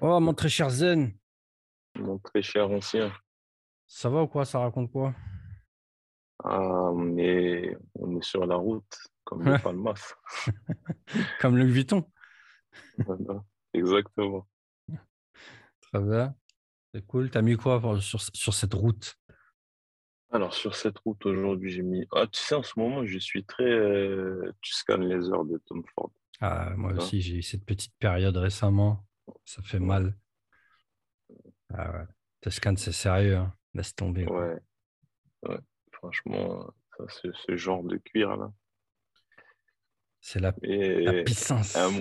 Oh, mon très cher Zen, Mon très cher ancien. ça va ou quoi? Ça raconte quoi? Ah, on est, on est sur la route, comme le Palmas. Comme Louis Vuitton. Voilà, Exactement. Très bien. C'est cool. T'as mis quoi sur, sur cette route? Alors, sur cette route, aujourd'hui, j'ai mis. Ah, tu sais, en ce moment, je suis très. euh, Tu scannes les heures de Tom Ford. Ah, moi tu vois. aussi, j'ai eu cette petite période récemment. Ça fait mal. Ah ouais. C'est sérieux. hein. Laisse tomber. Ouais, ouais. Franchement, ça, ce, ce genre de cuir, là. C'est la, la puissance. un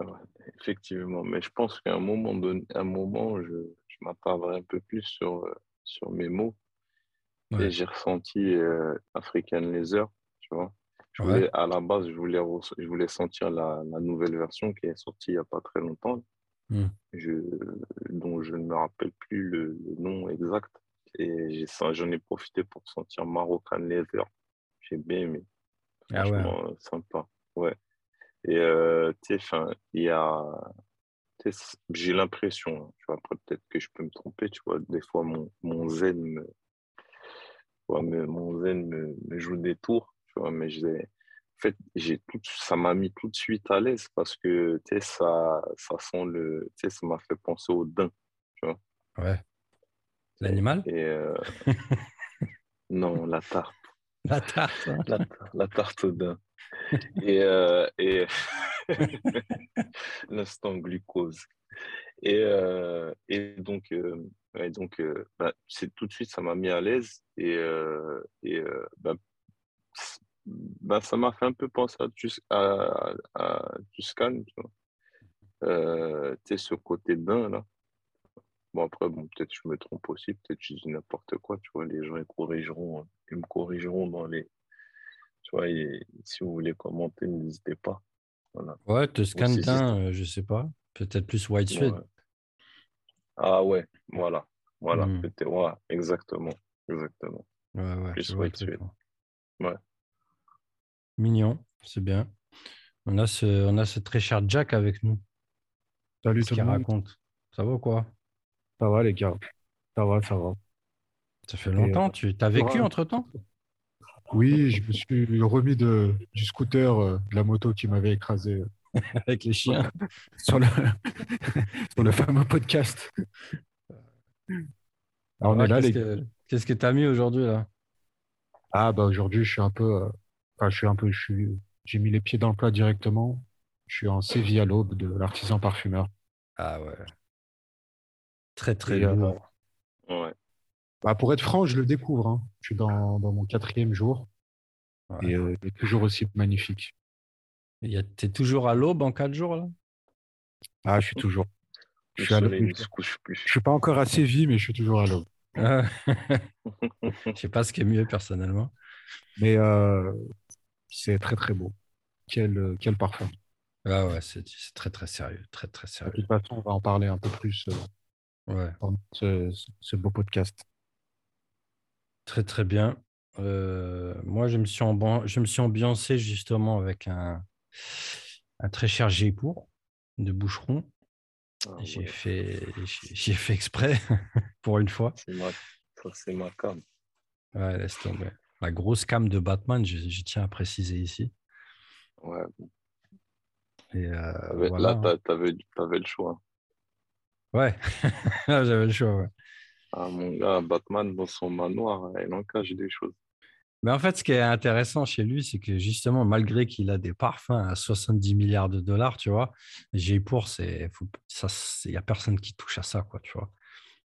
ouais, effectivement, mais je pense qu'à un moment donné, un moment, je, je m'attarderai un peu plus sur, euh, sur mes mots. Et j'ai ressenti euh, African Laser, tu vois. Je Ouais. à la base, je voulais, je voulais sentir la, la nouvelle version qui est sortie il n'y a pas très longtemps, Hmm. je, dont je ne me rappelle plus le, le nom exact. Et j'en ai profité pour sentir Moroccan Leather. J'ai bien aimé. Ah ouais. Franchement, euh, sympa. Ouais. Et euh, tu sais, 'fin, il y a. J'ai l'impression, hein, tu vois, après peut-être que je peux me tromper, tu vois, des fois mon, mon zen me, me- mon zen me, me joue des tours, tu vois, mais j'ai, en fait, j'ai tout, ça m'a mis tout de suite à l'aise parce que, tu sais, ça, ça sent le, tu sais, ça m'a fait penser au daim, tu vois. Ouais. L'animal? Et euh, non, la tarte, La tarte. hein. la, la tarte au daim. Et, euh, et l'instant glucose. Et, euh, et donc, euh, ouais, donc euh, bah, c'est tout de suite, ça m'a mis à l'aise. Et, euh, et euh, bah, bah, ça m'a fait un peu penser à, Tus- à, à Tuscane, tu vois. Euh, tu sais, ce côté d'un, là. Bon, après, bon, peut-être je me trompe aussi, peut-être je dis n'importe quoi, tu vois. Les gens, ils corrigeront, hein. ils me corrigeront dans les. Tu vois, et si vous voulez commenter, n'hésitez pas. Voilà. Ouais, c'est- teint, euh, je sais pas. Peut-être plus White Suede. Ouais. Ah ouais, voilà, voilà, Hmm. ouais, exactement, exactement. Ouais, ouais, Plus White Suede. Ouais. Mignon, c'est bien. On a ce, on a ce très cher Jack avec nous. Salut tout le monde. raconte? Ça va ou quoi? Ça va les gars? Ça va, ça va. Ça fait Et, longtemps, tu t'as vécu ouais. entre-temps? Oui, je me suis remis de, du scooter, euh, de la moto qui m'avait écrasé euh, Avec les chiens. sur le, sur le fameux podcast. Alors, on Ouais, est là, qu'est-ce les que qu'est-ce que t'as mis aujourd'hui là? Ah bah aujourd'hui, je suis un peu, euh, enfin, je suis un peu, je suis, j'ai mis les pieds dans le plat directement. Je suis en Séville à l'aube de l'artisan parfumeur. Ah ouais. Très très Et, euh. Ouais, Bah, pour être franc, je le découvre. hein. Je suis dans, dans mon quatrième jour Ouais. et euh, il est toujours aussi magnifique. Il y a- T'es toujours à l'aube en quatre jours là? Ah, je suis toujours. Je le suis à l'aube. soleil ne se couche Je suis pas encore à Séville, mais je suis toujours à l'aube. Ah. Je sais pas ce qui est mieux personnellement. Mais euh, c'est très très beau. Quel, euh, quel parfum. Ah ouais, c'est c'est très très sérieux, très très De sérieux. toute façon, on va en parler un peu plus euh, Ouais, dans ce, ce beau podcast. très très bien. Euh, moi, je me suis ambi- je me suis ambiancé justement avec un, un très cher Jeypour de Boucheron. Ah J'ai ouais, fait, j'ai fait exprès pour une fois. c'est ma, ma cam. Ouais, laisse tomber. La grosse cam de Batman, je, je tiens à préciser ici. Ouais, Et euh, voilà. là, hein. t'avais, t'avais le choix. Ouais, Là, j'avais le choix. ouais. Ah, mon gars, Batman dans son manoir, il en cache des choses. Mais en fait, ce qui est intéressant chez lui, c'est que justement, malgré qu'il a des parfums à 70 milliards de dollars, tu vois, Jeypour, c'est, faut- ça, il n'y a personne qui touche à ça, quoi, tu vois.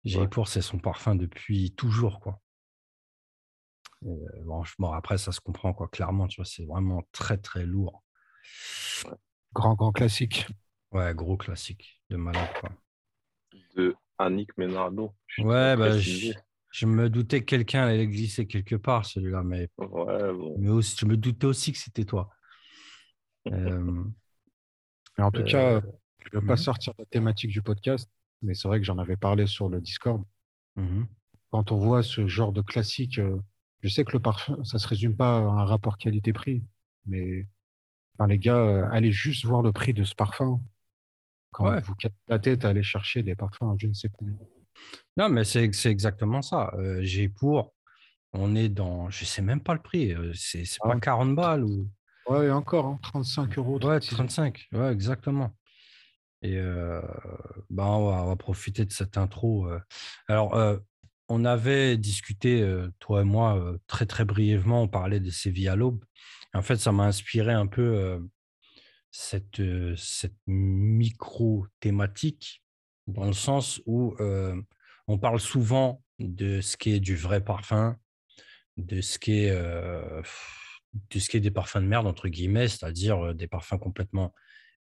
Jeypour, c'est son parfum depuis toujours, quoi. Et, euh, bon, je- bon, après, ça se comprend, quoi, clairement, tu vois, c'est vraiment très, très lourd. Grand, grand classique. Ouais, gros classique de malade, quoi. De Annick Menardo. je tiens Ouais, bah. Je, me doutais que quelqu'un allait glisser quelque part, celui-là, mais, Ouais, bon. mais aussi, je me doutais aussi que c'était toi. Euh, en tout Euh, cas, je ne veux pas mhm. sortir de la thématique du podcast, mais c'est vrai que j'en avais parlé sur le Discord. mhm. Quand on voit ce genre de classique, euh, je sais que le parfum, ça se résume pas à un rapport qualité-prix, mais enfin, les gars, euh, allez juste voir le prix de ce parfum. quand Ouais. vous cassez la tête à aller chercher des parfums, je ne sais plus. Non, mais c'est exactement ça. Euh, j'ai pour, on est dans, je sais même pas le prix, euh, c'est c'est pas Ah. 40 balles ou. Ouais, encore, hein, 35 euros. Ouais, 36 euros. 35, ouais, exactement. Et euh, ben, on, va, on va profiter de cette intro. Alors, euh, on avait discuté, toi et moi, très très brièvement, on parlait de Séville à l'aube. En fait, ça m'a inspiré un peu cette, cette micro-thématique, dans le sens où euh, on parle souvent de ce qui est du vrai parfum, de ce qui est, euh, de ce est des parfums de merde, entre guillemets, c'est-à-dire euh, des parfums complètement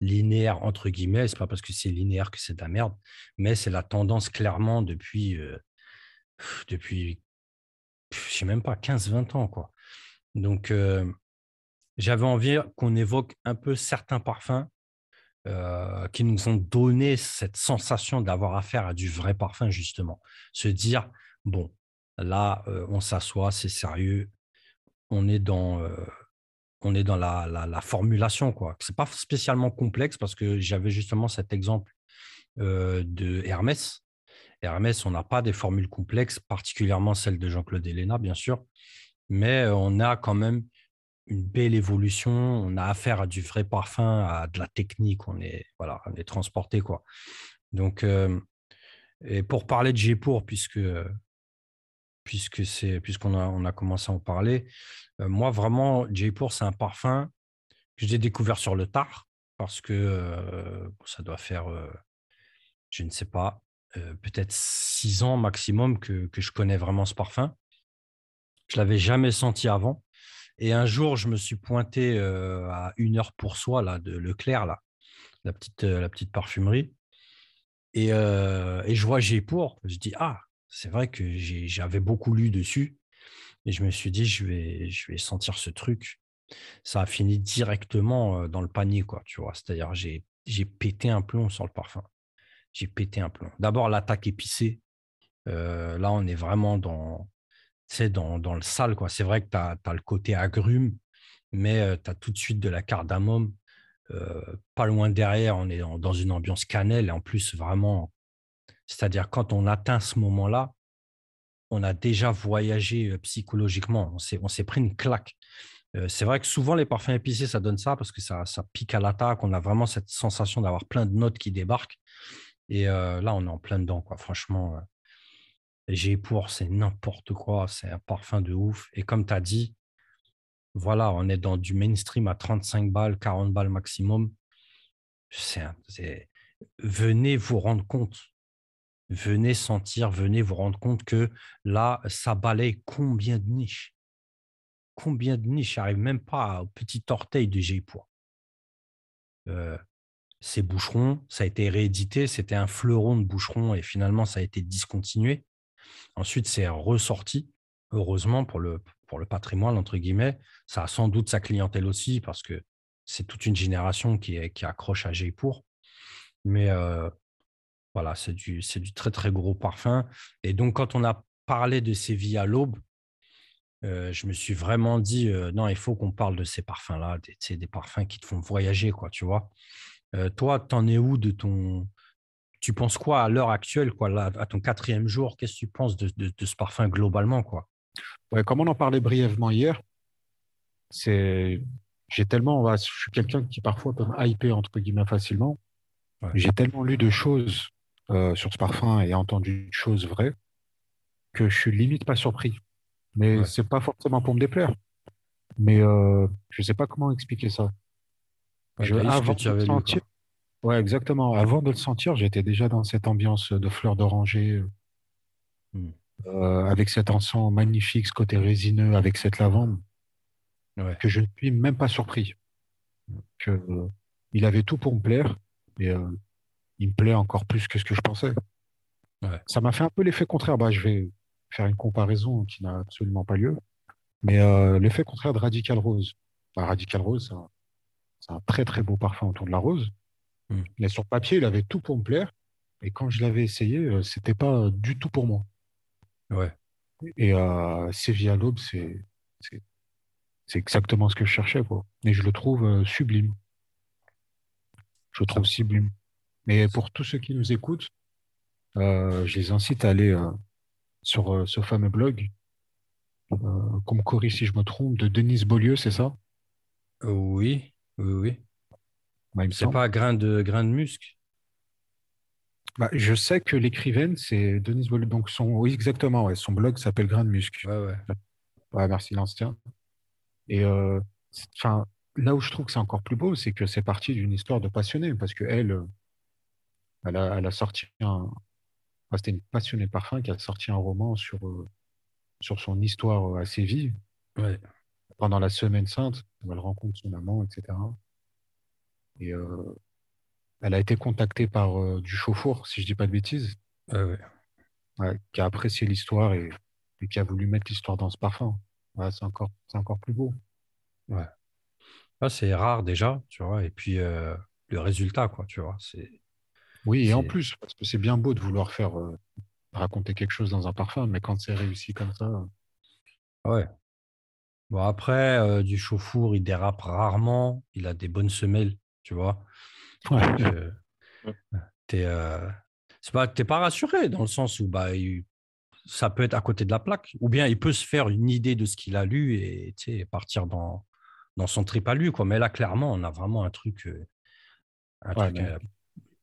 linéaires, entre guillemets. C'est pas parce que c'est linéaire que c'est de la merde, mais c'est la tendance clairement depuis, euh, depuis je sais même pas, 15-20 ans. Quoi. Donc, j'avais envie qu'on évoque un peu certains parfums euh, qui nous ont donné cette sensation d'avoir affaire à du vrai parfum, justement. Se dire, bon, là, euh, on s'assoit, c'est sérieux, on est dans, euh, on est dans la, la, la formulation. Ce n'est pas spécialement complexe parce que j'avais justement cet exemple de Hermès. Hermès, on n'a pas des formules complexes, particulièrement celle de Jean-Claude Héléna, bien sûr, mais on a quand même une belle évolution. On a affaire à du vrai parfum, à de la technique. On est, voilà, on est transporté. Quoi. Donc, euh, et pour parler de Gépour, puisque, puisque c'est, puisqu'on a, on a commencé à en parler, euh, moi, vraiment, Jaipur, c'est un parfum que j'ai découvert sur le tard, parce que euh, ça doit faire, je ne sais pas, peut-être six ans maximum que, que, je connais vraiment ce parfum. Je ne l'avais jamais senti avant. Et un jour, je me suis pointé à une heure pour soi là, de Leclerc, là, la, petite, la petite parfumerie. Et, et je vois Jaipur. Je dis, ah, c'est vrai que j'avais beaucoup lu dessus. Et je me suis dit, je vais, je vais sentir ce truc. Ça a fini directement dans le panier, quoi, tu vois. C'est-à-dire, j'ai pété un plomb sur le parfum. J'ai pété un plomb. D'abord, l'attaque épicée. Là, on est vraiment dans, dans, dans le sale, quoi. C'est vrai que tu as, le côté agrume, mais euh, tu as tout de suite de la cardamome. Euh, pas loin derrière, on est dans, une ambiance cannelle. Et en plus, vraiment, c'est-à-dire quand on atteint ce moment-là, on a déjà voyagé euh, psychologiquement. On s'est pris une claque. C'est vrai que souvent, les parfums épicés, ça donne ça parce que ça, pique à l'attaque. On a vraiment cette sensation d'avoir plein de notes qui débarquent. Et là, on est en plein dedans, quoi. Franchement, j'ai pour, c'est n'importe quoi. C'est un parfum de ouf. Et comme tu as dit, voilà, on est dans du mainstream à 35 balles, 40 balles maximum. Venez vous rendre compte. Venez sentir, venez vous rendre compte que là, ça balaye combien de niches? Combien de niches? J'arrive même pas au petit orteil de Jaipur. Euh, c'est Boucheron, ça a été réédité, c'était un fleuron de Boucheron et finalement ça a été discontinué. Ensuite, c'est ressorti, heureusement pour le, pour patrimoine, entre guillemets. Ça a sans doute sa clientèle aussi parce que c'est toute une génération qui, accroche à Jaipur. Mais euh, voilà, c'est du, très très gros parfum. Et donc, quand on a parlé de Séville à l'aube, euh, je me suis vraiment dit, euh, non, il faut qu'on parle de ces parfums-là, des, des parfums qui te font voyager, quoi, tu vois. Toi, t'en es où de ton... Tu penses quoi à l'heure actuelle, quoi, là, à ton quatrième jour? Qu'est-ce que tu penses de, de, de, ce parfum globalement, quoi? Ouais, Comme on en parlait brièvement hier, c'est... J'ai tellement... Je suis quelqu'un qui parfois peut me hyper, entre guillemets, facilement. Ouais. J'ai tellement lu de choses euh, sur ce parfum et entendu de choses vraies que je suis limite pas surpris. Mais ouais. c'est pas forcément pour me déplaire. Mais euh, je sais pas comment expliquer ça. Ouais, je, avant de sentir, ouais, exactement. Avant de le sentir, j'étais déjà dans cette ambiance de fleurs d'oranger, mm. euh, avec cet encens magnifique, ce côté résineux, avec cette lavande, ouais. que je ne suis même pas surpris. Que, euh, il avait tout pour me plaire, et euh, il me plaît encore plus que ce que je pensais. Ça m'a fait un peu l'effet contraire. Bah, je vais faire une comparaison qui n'a absolument pas lieu. Mais l'effet contraire de Radical Rose. Bah, Radical Rose, c'est un, un, très très beau parfum autour de la rose. Mm. Mais sur papier, il avait tout pour me plaire. Et quand je l'avais essayé, euh, c'était pas du tout pour moi. Ouais. Et euh, Séville l'aube, c'est c'est exactement ce que je cherchais. Quoi. Et je le trouve euh, sublime. Je le trouve sublime. Mais pour tous ceux qui nous écoutent, je les incite à aller sur ce fameux blog, qu'on me corrige si je me trompe, de Denise Beaulieu, c'est ça? Oui, oui, oui. Bah, c'est pas grain de, grain de musc bah, je sais que l'écrivaine, c'est Denise Beaulieu. Donc, son, oui, exactement, son blog s'appelle Grain de musc. Ouais, ouais. ouais merci, l'ancien. Et enfin, là où je trouve que c'est encore plus beau, c'est que c'est parti d'une histoire de passionnée, parce qu'elle, euh, elle a, elle a sorti un. C'était une passionnée parfum qui a sorti un roman sur, euh, sur son histoire euh, assez vive. Pendant la semaine sainte, où elle rencontre son amant, etc. Et elle a été contactée par du chauffour, si je dis pas de bêtises. qui a apprécié l'histoire et, et, qui a voulu mettre l'histoire dans ce parfum. c'est encore, encore plus beau. Ouais. Ah, c'est rare déjà, tu vois. Et puis euh, le résultat, quoi, tu vois. C'est. Oui, et en plus, parce que c'est bien beau de vouloir faire euh, raconter quelque chose dans un parfum, mais quand c'est réussi comme ça. Euh, ouais. Bon, après, du chauffour, il dérape rarement. Il a des bonnes semelles, tu vois? Ouais. t'es, c'est pas, t'es pas rassuré dans le sens où bah, ça peut être à côté de la plaque, ou bien il peut se faire une idée de ce qu'il a lu et partir dans, dans son trip à lui. Quoi. Mais là, clairement, on a vraiment un truc. Euh, euh,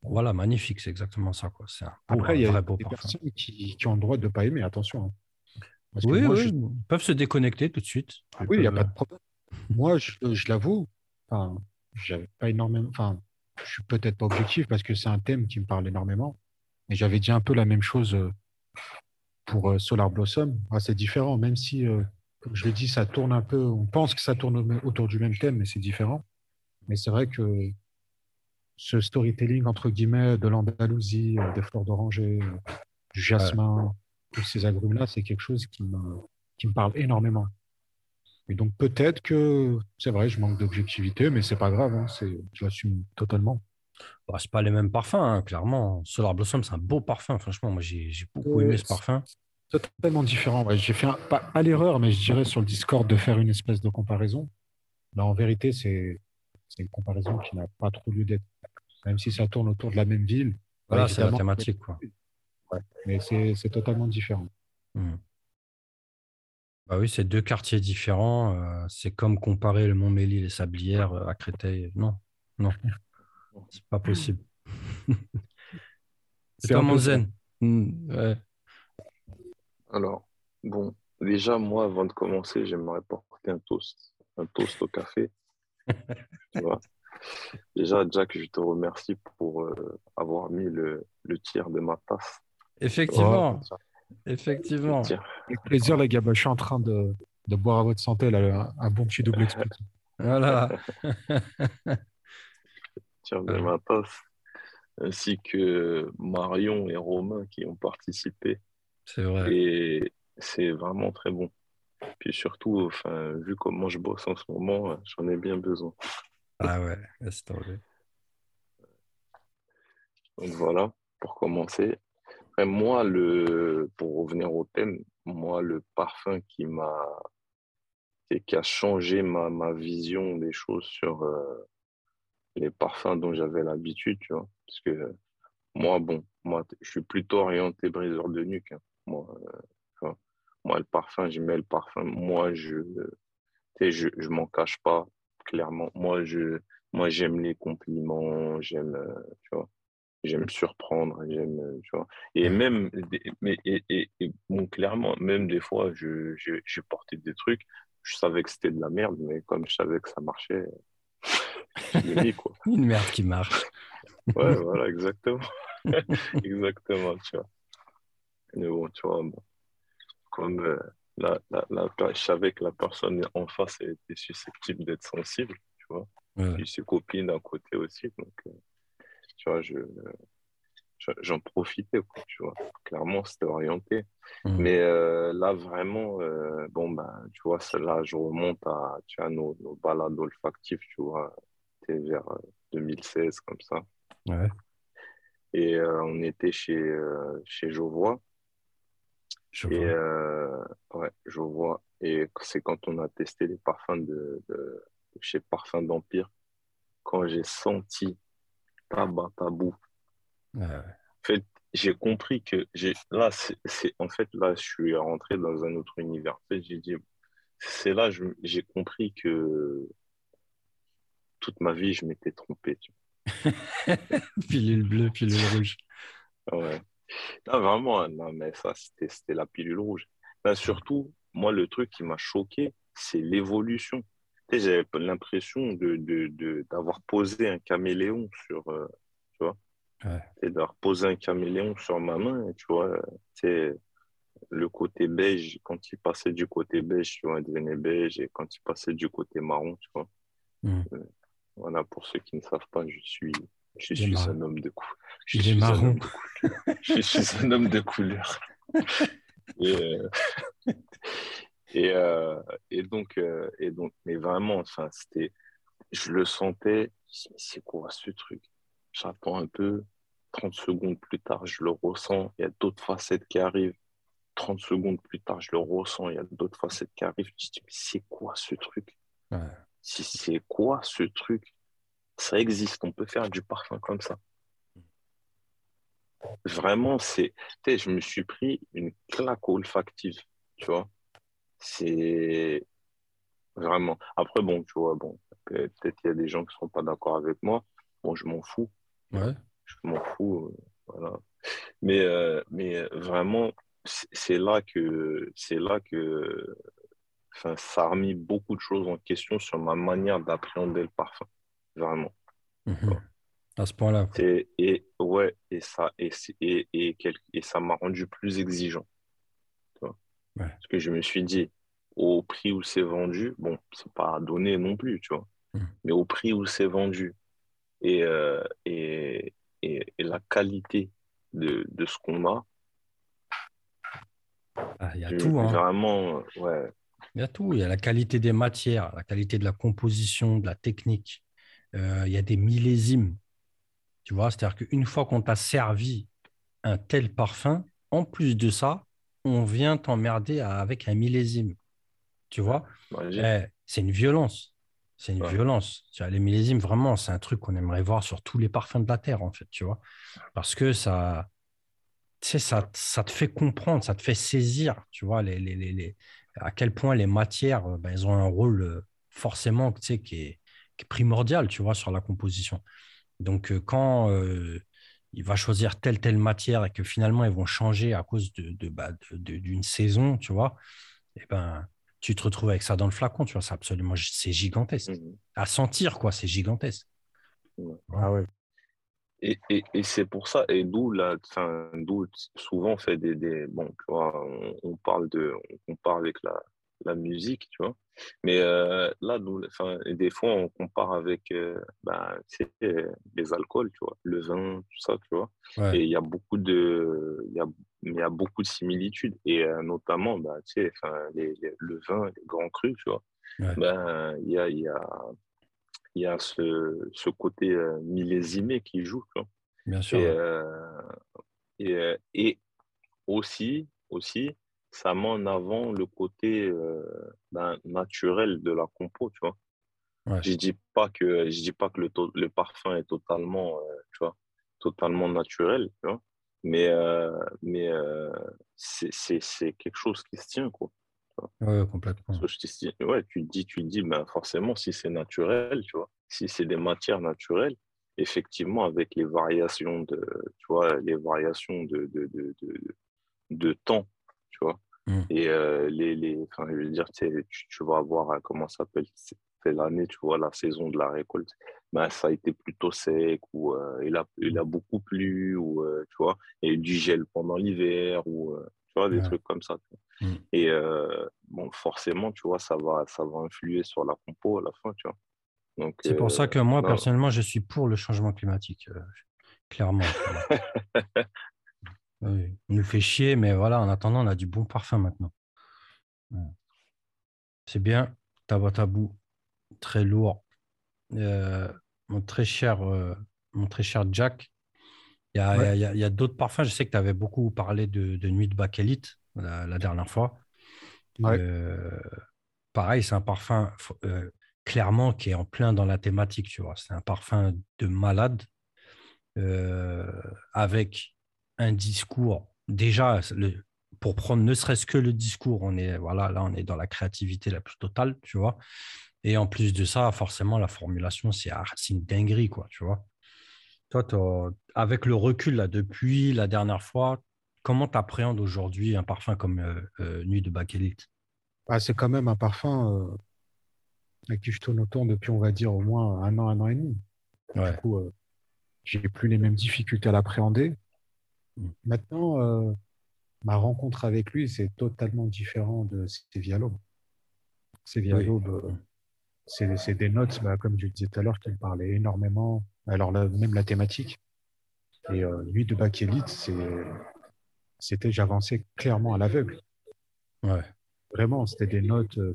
voilà, magnifique, c'est exactement ça. Quoi. Un Après, il y a des personnes qui, qui, ont le droit de ne pas aimer, attention. Hein. oui, oui, ils peuvent se déconnecter tout de suite. oui, il n'y a pas de problème. moi, je, je l'avoue, enfin, j'avais pas énormément. Enfin, je suis peut-être pas objectif parce que c'est un thème qui me parle énormément. Mais j'avais dit un peu la même chose euh, pour Solar Blossom. Ah, c'est différent, même si comme je l'ai dit, ça tourne un peu, on pense que ça tourne autour du même thème, mais c'est différent. Mais c'est vrai que ce storytelling, entre guillemets, de l'Andalousie, euh, des fleurs d'oranger, euh, du jasmin, tous ces agrumes-là, c'est quelque chose qui me, qui me parle énormément. Et donc peut-être que c'est vrai, je manque d'objectivité, mais c'est pas grave, hein, je l'assume totalement. Bah, c'est pas les mêmes parfums, hein, clairement. Solar Blossom, c'est un beau parfum, franchement. Moi, j'ai beaucoup aimé ce parfum totalement différent. J'ai fait pas, l'erreur, mais je dirais sur le Discord de faire une espèce de comparaison. Là, en vérité, c'est une comparaison qui n'a pas trop lieu d'être. Même si ça tourne autour de la même ville. Voilà, c'est la thématique. Quoi. mais c'est totalement différent. Hmm. Bah oui, c'est deux quartiers différents. Euh, c'est comme comparer le Mont-Méli et Sablières euh, à Créteil. Non, non, c'est pas possible. c'est comme zen. Hmm, ouais. Alors, bon, déjà, moi, avant de commencer, j'aimerais porter un toast, un toast au café. tu vois? Déjà, Jack, je te remercie pour euh, avoir mis le, le tir de ma tasse. Effectivement. Effectivement. Avec plaisir, les gars. Bah, je suis en train de, de, boire à votre santé, là, un, bon petit double explique. voilà. de ma tasse. Ainsi que Marion et Romain qui ont participé c'est vrai. Et c'est vraiment très bon. Puis surtout, enfin, vu comment je bosse en ce moment, j'en ai bien besoin. Ah ouais, c'est tombé. Donc voilà, pour commencer. Moi, le, pour revenir au thème, moi, le parfum qui m'a qui a changé ma, ma, vision des choses sur euh, les parfums dont j'avais l'habitude, tu vois. Parce que moi, bon, moi, je suis plutôt orienté briseur de nuque. Hein. Moi, euh, moi, le parfum, j'aimais le parfum. Moi, je je, je m'en cache pas, clairement. Moi, je, moi, j'aime les compliments, j'aime, euh, tu vois, j'aime surprendre, j'aime, euh, tu vois. Et même, mais, et, et, bon, clairement, même des fois, je, j'ai porté des trucs, je savais que c'était de la merde, mais comme je savais que ça marchait, je mis, quoi. Une merde qui marche. ouais, voilà, exactement. exactement, tu vois. Mais bon, tu vois, comme euh, la, la, la, je savais que la personne en face était susceptible d'être sensible, tu vois. Ouais. Puis ses copines d'un côté aussi, donc, euh, tu vois, je, j'en profitais, quoi, tu vois. Clairement, c'était orienté. Mmh. Mais euh, là, vraiment, euh, bon, ben, tu vois, là, je remonte à tu vois, nos, nos balades olfactives, tu vois, c'était vers 2016, comme ça. Ouais. Et on était chez, chez Jovois. Je et euh, ouais, je vois. Et c'est quand on a testé les parfums de, de chez Parfum d'Empire, quand j'ai senti tabac tabou En fait, j'ai compris que j'ai là, c'est en fait là, je suis rentré dans un autre univers. En fait, j'ai dit, c'est là, j'ai compris que toute ma vie, je m'étais trompé. Tu pilule bleue, pilule rouge. Ouais. Non, vraiment, non, mais ça, c'était la pilule rouge. Surtout, moi, le truc qui m'a choqué, c'est l'évolution. J'avais l'impression de, de, d'avoir posé un caméléon sur, euh, tu vois, ouais. d'avoir posé un caméléon sur ma main, tu vois, c'est le côté beige, quand il passait du côté beige, tu vois, il devenait beige, et quand il passait du côté marron, tu vois. Hmm. Euh, voilà, pour ceux qui ne savent pas, je suis, je suis un homme de couleur. Je suis marron. je suis un homme de couleur. et, euh, euh, et, donc, et donc, mais vraiment, enfin, c'était, je le sentais. C'est quoi ce truc? J'attends un peu. 30 secondes plus tard, je le ressens. Il y a d'autres facettes qui arrivent. 30 secondes plus tard, je le ressens, il y a d'autres facettes qui arrivent. Je dis, mais c'est quoi ce truc? C'est quoi ce truc? Ça existe, on peut faire du parfum comme ça. Vraiment, c'est. Je me suis pris une claque olfactive, tu vois. C'est. Vraiment. Après, bon, tu vois, bon, peut-être qu'il y a des gens qui ne seront pas d'accord avec moi. Bon, je m'en fous. Ouais. Je m'en fous. Euh, voilà. Mais, euh, mais vraiment, c'est là que c'est là que enfin, ça a remis beaucoup de choses en question sur ma manière d'appréhender le parfum vraiment mhm. à ce point-là et ouais et ça et et, et, et ça m'a rendu plus exigeant parce que je me suis dit au prix où c'est vendu bon c'est pas donné non plus tu vois mhm. mais au prix où c'est vendu et, euh, et, et, et la qualité de, de ce qu'on a ah, il y a tout. Hein. Vraiment, ouais. Il y a tout. Il y a la qualité des matières, la qualité de la composition, de la technique. Euh, il y a des millésimes. Tu vois, c'est-à-dire qu'une fois qu'on t'a servi un tel parfum, en plus de ça, on vient t'emmerder avec un millésime. Tu vois? Eh, C'est une violence. C'est une violence. Tu vois, les millésimes, vraiment, c'est un truc qu'on aimerait voir sur tous les parfums de la Terre, en fait, tu vois? Parce que ça, ça, ça te fait comprendre, ça te fait saisir, tu vois, les, les, les, à quel point les matières, ben, elles ont un rôle euh, forcément tu sais, qui, est, qui est primordial, tu vois, sur la composition. Donc, euh, quand euh, il va choisir telle, telle matière et que finalement, ils vont changer à cause de, de, bah, d'une saison, tu vois, et eh ben, tu te retrouves avec ça dans le flacon, tu vois, c'est absolument, c'est gigantesque. Mmh à sentir, quoi, c'est gigantesque. Ah ouais. Et, et, et c'est pour ça, et d'où la, enfin, d'où souvent on fait des, des bon, tu vois, on, parle de, on compare avec la, la musique, tu vois. Mais euh, là, enfin, des fois, on compare avec euh, ben, les alcools, tu vois, le vin, tout ça, tu vois. Et il y a beaucoup de, y a, y a beaucoup de similitudes. Et euh, notamment, tu sais, enfin, les, le vin, les grands crus, tu vois. Ben, il y a, y a, y a ce, ce côté euh, millésimé qui joue. Bien sûr. Et, euh, et, euh, et, aussi, aussi, ça met en avant le côté ben, naturel de la compo, tu vois. Je dis pas que je dis pas que le, le parfum est totalement, tu vois, totalement naturel, tu vois. Mais mais c'est quelque chose qui se tient, quoi. Oui, complètement. ouais, tu dis, tu dis ben forcément, si c'est naturel, tu vois, si c'est des matières naturelles, effectivement, avec les variations de, tu vois, les variations de, de, de, de, temps, mmh. et euh, les, les, enfin, je veux dire, tu, tu vas voir euh, comment ça s'appelle, c'est l'année, tu vois, la saison de la récolte, ben, ça a été plutôt sec, ou euh, il, a, il a beaucoup plu, ou, tu vois, et du gel pendant l'hiver, ou, tu vois, des trucs comme ça. Mm. Et bon, forcément, tu vois, ça va, ça va influer sur la compo à la fin, tu vois. Donc, c'est pour ça que moi, personnellement, je suis pour le changement climatique, clairement. oui, on nous fait chier, mais voilà, en attendant, on a du bon parfum maintenant. C'est bien, Tabatabou, très lourd. mon très cher, mon très cher Jack, il y a, y a, d'autres parfums. Je sais que tu avais beaucoup parlé de, de Nuit de Bakélite la, dernière fois. Euh, pareil, c'est un parfum euh, clairement qui est en plein dans la thématique, tu vois. C'est un parfum de malade. avec un discours. Déjà, le, pour prendre ne serait-ce que le discours, on est, voilà, là, on est dans la créativité la plus totale, tu vois. Et en plus de ça, forcément, la formulation, c'est une dinguerie, quoi, tu vois. Toi, avec le recul, là, depuis la dernière fois, comment tu appréhendes aujourd'hui un parfum comme euh, euh, Nuit de Bakélite ah, C'est quand même un parfum euh, avec qui je tourne autour depuis, on va dire, au moins un an, un an et demi. Du coup, j'ai plus les mêmes difficultés à l'appréhender. Maintenant, ma rencontre avec lui, c'est totalement différent de Sevialo. Sevialo, oui. c'est des notes, bah, comme je le disais tout à l'heure, qui me parlaient énormément. Alors, même la thématique. Et euh, lui de Bac c'était, j'avançais clairement à l'aveugle. Ouais. Vraiment, c'était des notes. Euh,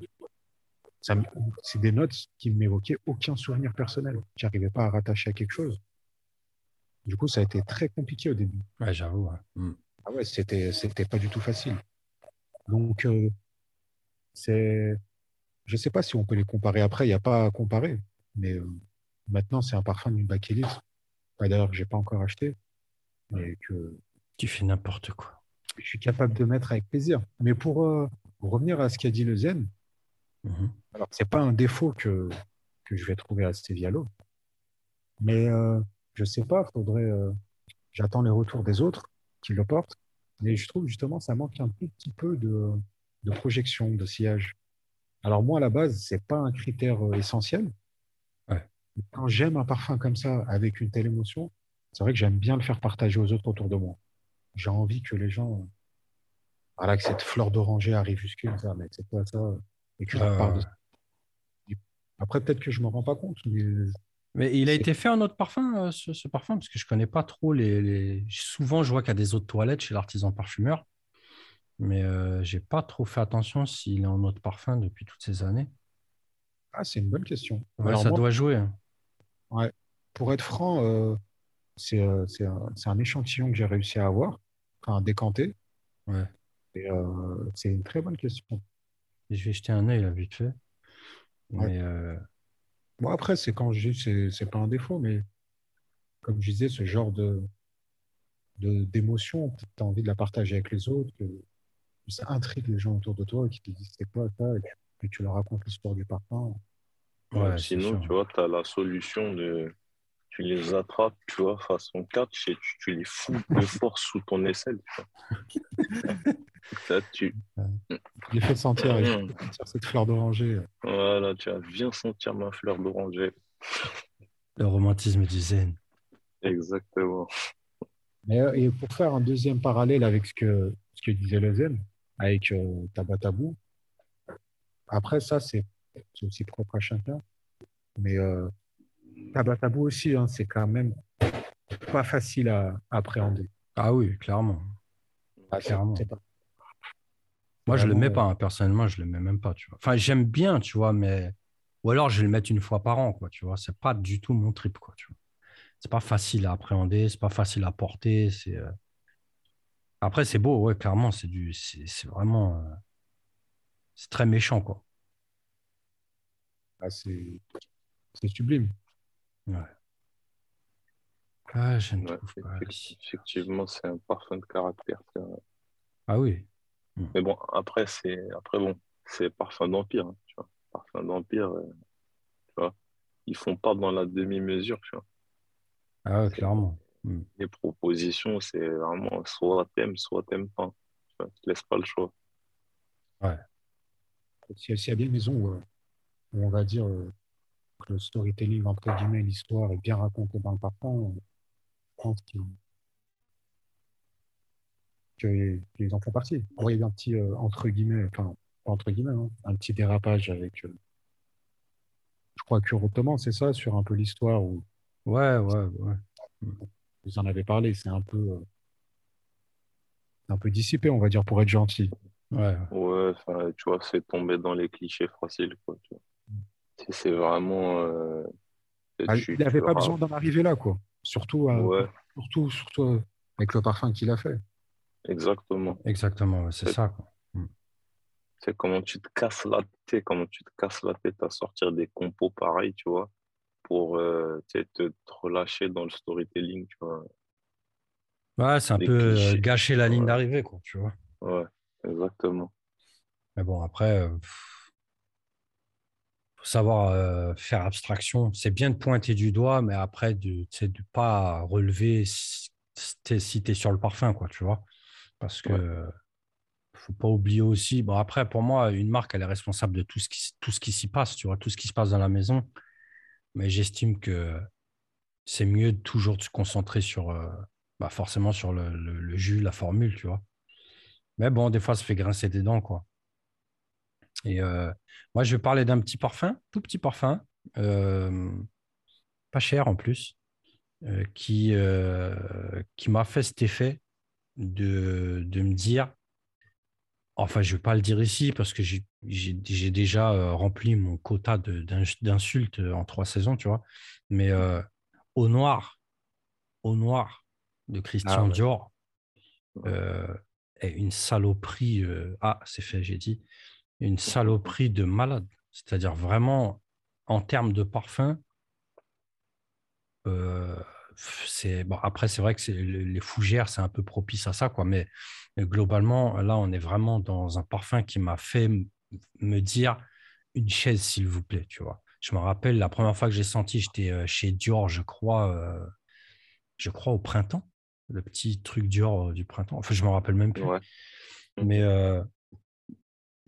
c'est des notes qui ne m'évoquaient aucun souvenir personnel. J'arrivais pas à rattacher à quelque chose. Du coup, ça a été très compliqué au début. Ouais, j'avoue. Hmm. Ah ouais, c'était, c'était pas du tout facile. Donc, euh, c'est, je sais pas si on peut les comparer après. Il n'y a pas à comparer. Mais euh, maintenant, c'est un parfum d'une bakélite. D'ailleurs, que j'ai pas encore acheté. Mais que. Tu fais n'importe quoi. Je suis capable de mettre avec plaisir. Mais pour, euh, revenir à ce qu'a dit le Zen, mhm. alors c'est pas un défaut que, que je vais trouver à Stevialo. Mais euh, je sais pas, faudrait. J'attends les retours des autres qui le portent. Mais je trouve justement ça manque un petit peu de, de projection, de sillage. Alors moi, à la base, c'est pas un critère euh, essentiel. Quand j'aime un parfum comme ça, avec une telle émotion, c'est vrai que j'aime bien le faire partager aux autres autour de moi. J'ai envie que les gens, voilà, que cette fleur d'oranger arrive jusqu'à ça, mais c'est pas ça, et que parle Après, peut-être que je me rends pas compte, mais mais il a été fait en autre parfum, euh, ce, parfum, parce que je ne connais pas trop les, Souvent, je vois qu'il y a des autres toilettes chez l'artisan parfumeur, mais euh, je n'ai pas trop fait attention s'il est en autre parfum depuis toutes ces années. Ah, c'est une bonne question. ça doit jouer. Hein. Ouais. Pour être franc, euh, c'est un, échantillon que j'ai réussi à avoir, enfin décanté. Ouais. c'est une très bonne question. je vais jeter un œil vite fait. Mais Bon, après, c'est quand je dis, c'est pas un défaut, mais comme je disais, ce genre de d'émotion, tu as envie de la partager avec les autres, que, ça intrigue les gens autour de toi et qui te disent c'est quoi ça, et puis tu leur racontes l'histoire du parfum. Ouais, sinon, tu vois, tu as la solution de. Tu les attrapes, tu vois, façon catch, et tu, tu les fous de force sous ton aisselle. Ça, tu... Il fait sentir, mmh. cette fleur d'oranger. Voilà, tu as viens sentir ma fleur d'oranger. Le romantisme du zen. Exactement. Euh, et pour faire un deuxième parallèle avec ce que, ce que disait le zen, avec euh, Tabatabou, après ça, c'est aussi propre à chacun. Mais euh, Tabatabou aussi, hein, c'est quand même pas facile à, appréhender. Ah oui, clairement. Ah, clairement. Pas, moi, je ne le mets pas, hein. personnellement, je ne le mets même pas, tu vois. Enfin, j'aime bien, tu vois, mais. Ou alors, je vais le mettre une fois par an, quoi, tu vois. C'est pas du tout mon trip, quoi, tu vois. C'est pas facile à appréhender, c'est pas facile à porter. C'est. Euh. Après, c'est beau, ouais, clairement, c'est du. C'est vraiment. Euh, c'est très méchant, quoi. Ah, c'est. C'est sublime. Ouais. Ah, j'aime ouais, Effectivement, c'est un parfum de caractère. Ah oui. Mm. Mais bon, après, c'est après bon, c'est parfum d'empire, hein, tu vois. Parfum d'empire, euh, tu vois. Ils font pas dans la demi-mesure, tu vois. Ah ouais, clairement. Mm. Les propositions, c'est vraiment soit t'aimes, soit t'aimes pas. Tu vois, te laisse pas le choix. Ouais. S'il y a bien une maison où, on va dire euh, que le storytelling, entre guillemets, l'histoire est bien racontée dans le parfum, je pense qu'il qu'ils en font partie. il y a eu un petit, euh, entre guillemets, enfin, pas entre guillemets, hein, un petit dérapage avec, euh, je crois que Ottoman, c'est ça, sur un peu l'histoire où. Ouais, ouais, ouais. Vous en avez parlé, c'est un peu. Euh, un peu dissipé, on va dire, pour être gentil. Ouais, ouais tu vois, c'est tomber dans les clichés faciles. Quoi, C'est vraiment. Ah, il n'avait pas besoin d'en arriver là, quoi. Surtout, surtout, surtout avec le parfum qu'il a fait. Exactement. Exactement, c'est ça. Mm. C'est comment tu te casses la tête, comment tu te casses la tête à sortir des compos pareils, tu vois, pour te, te relâcher dans le storytelling, tu vois. Ouais, c'est un peu gâcher la ligne d'arrivée, quoi, tu vois. Ouais, exactement. Mais bon, après, faut savoir faire abstraction. C'est bien de pointer du doigt, mais après, de ne pas relever si tu es, sur le parfum, quoi, tu vois. Parce que ne faut pas oublier aussi. Bon, après, pour moi, une marque, elle est responsable de tout ce qui, tout ce qui s'y passe, tu vois, tout ce qui se passe dans la maison. Mais j'estime que c'est mieux de toujours se concentrer sur, bah, forcément, sur le, le, jus, la formule, tu vois. Mais bon, des fois, ça fait grincer des dents, quoi. Et euh, moi, je vais parler d'un petit parfum, tout petit parfum, euh, pas cher en plus, euh, qui, qui m'a fait cet effet de, de me dire, enfin, je ne vais pas le dire ici parce que j'ai déjà rempli mon quota d'insultes en trois saisons, tu vois, mais au noir, au noir de Christian ah Dior, est une saloperie. ah, c'est fait, j'ai dit une saloperie de malade. C'est-à-dire vraiment, en termes de parfum, euh, c'est bon, après c'est vrai que les fougères c'est un peu propice à ça quoi mais globalement là on est vraiment dans un parfum qui m'a fait me dire une chaise s'il vous plaît tu vois je me rappelle la première fois que j'ai senti j'étais euh, chez Dior je crois euh, je crois au printemps le petit truc Dior du printemps enfin je me rappelle même plus mais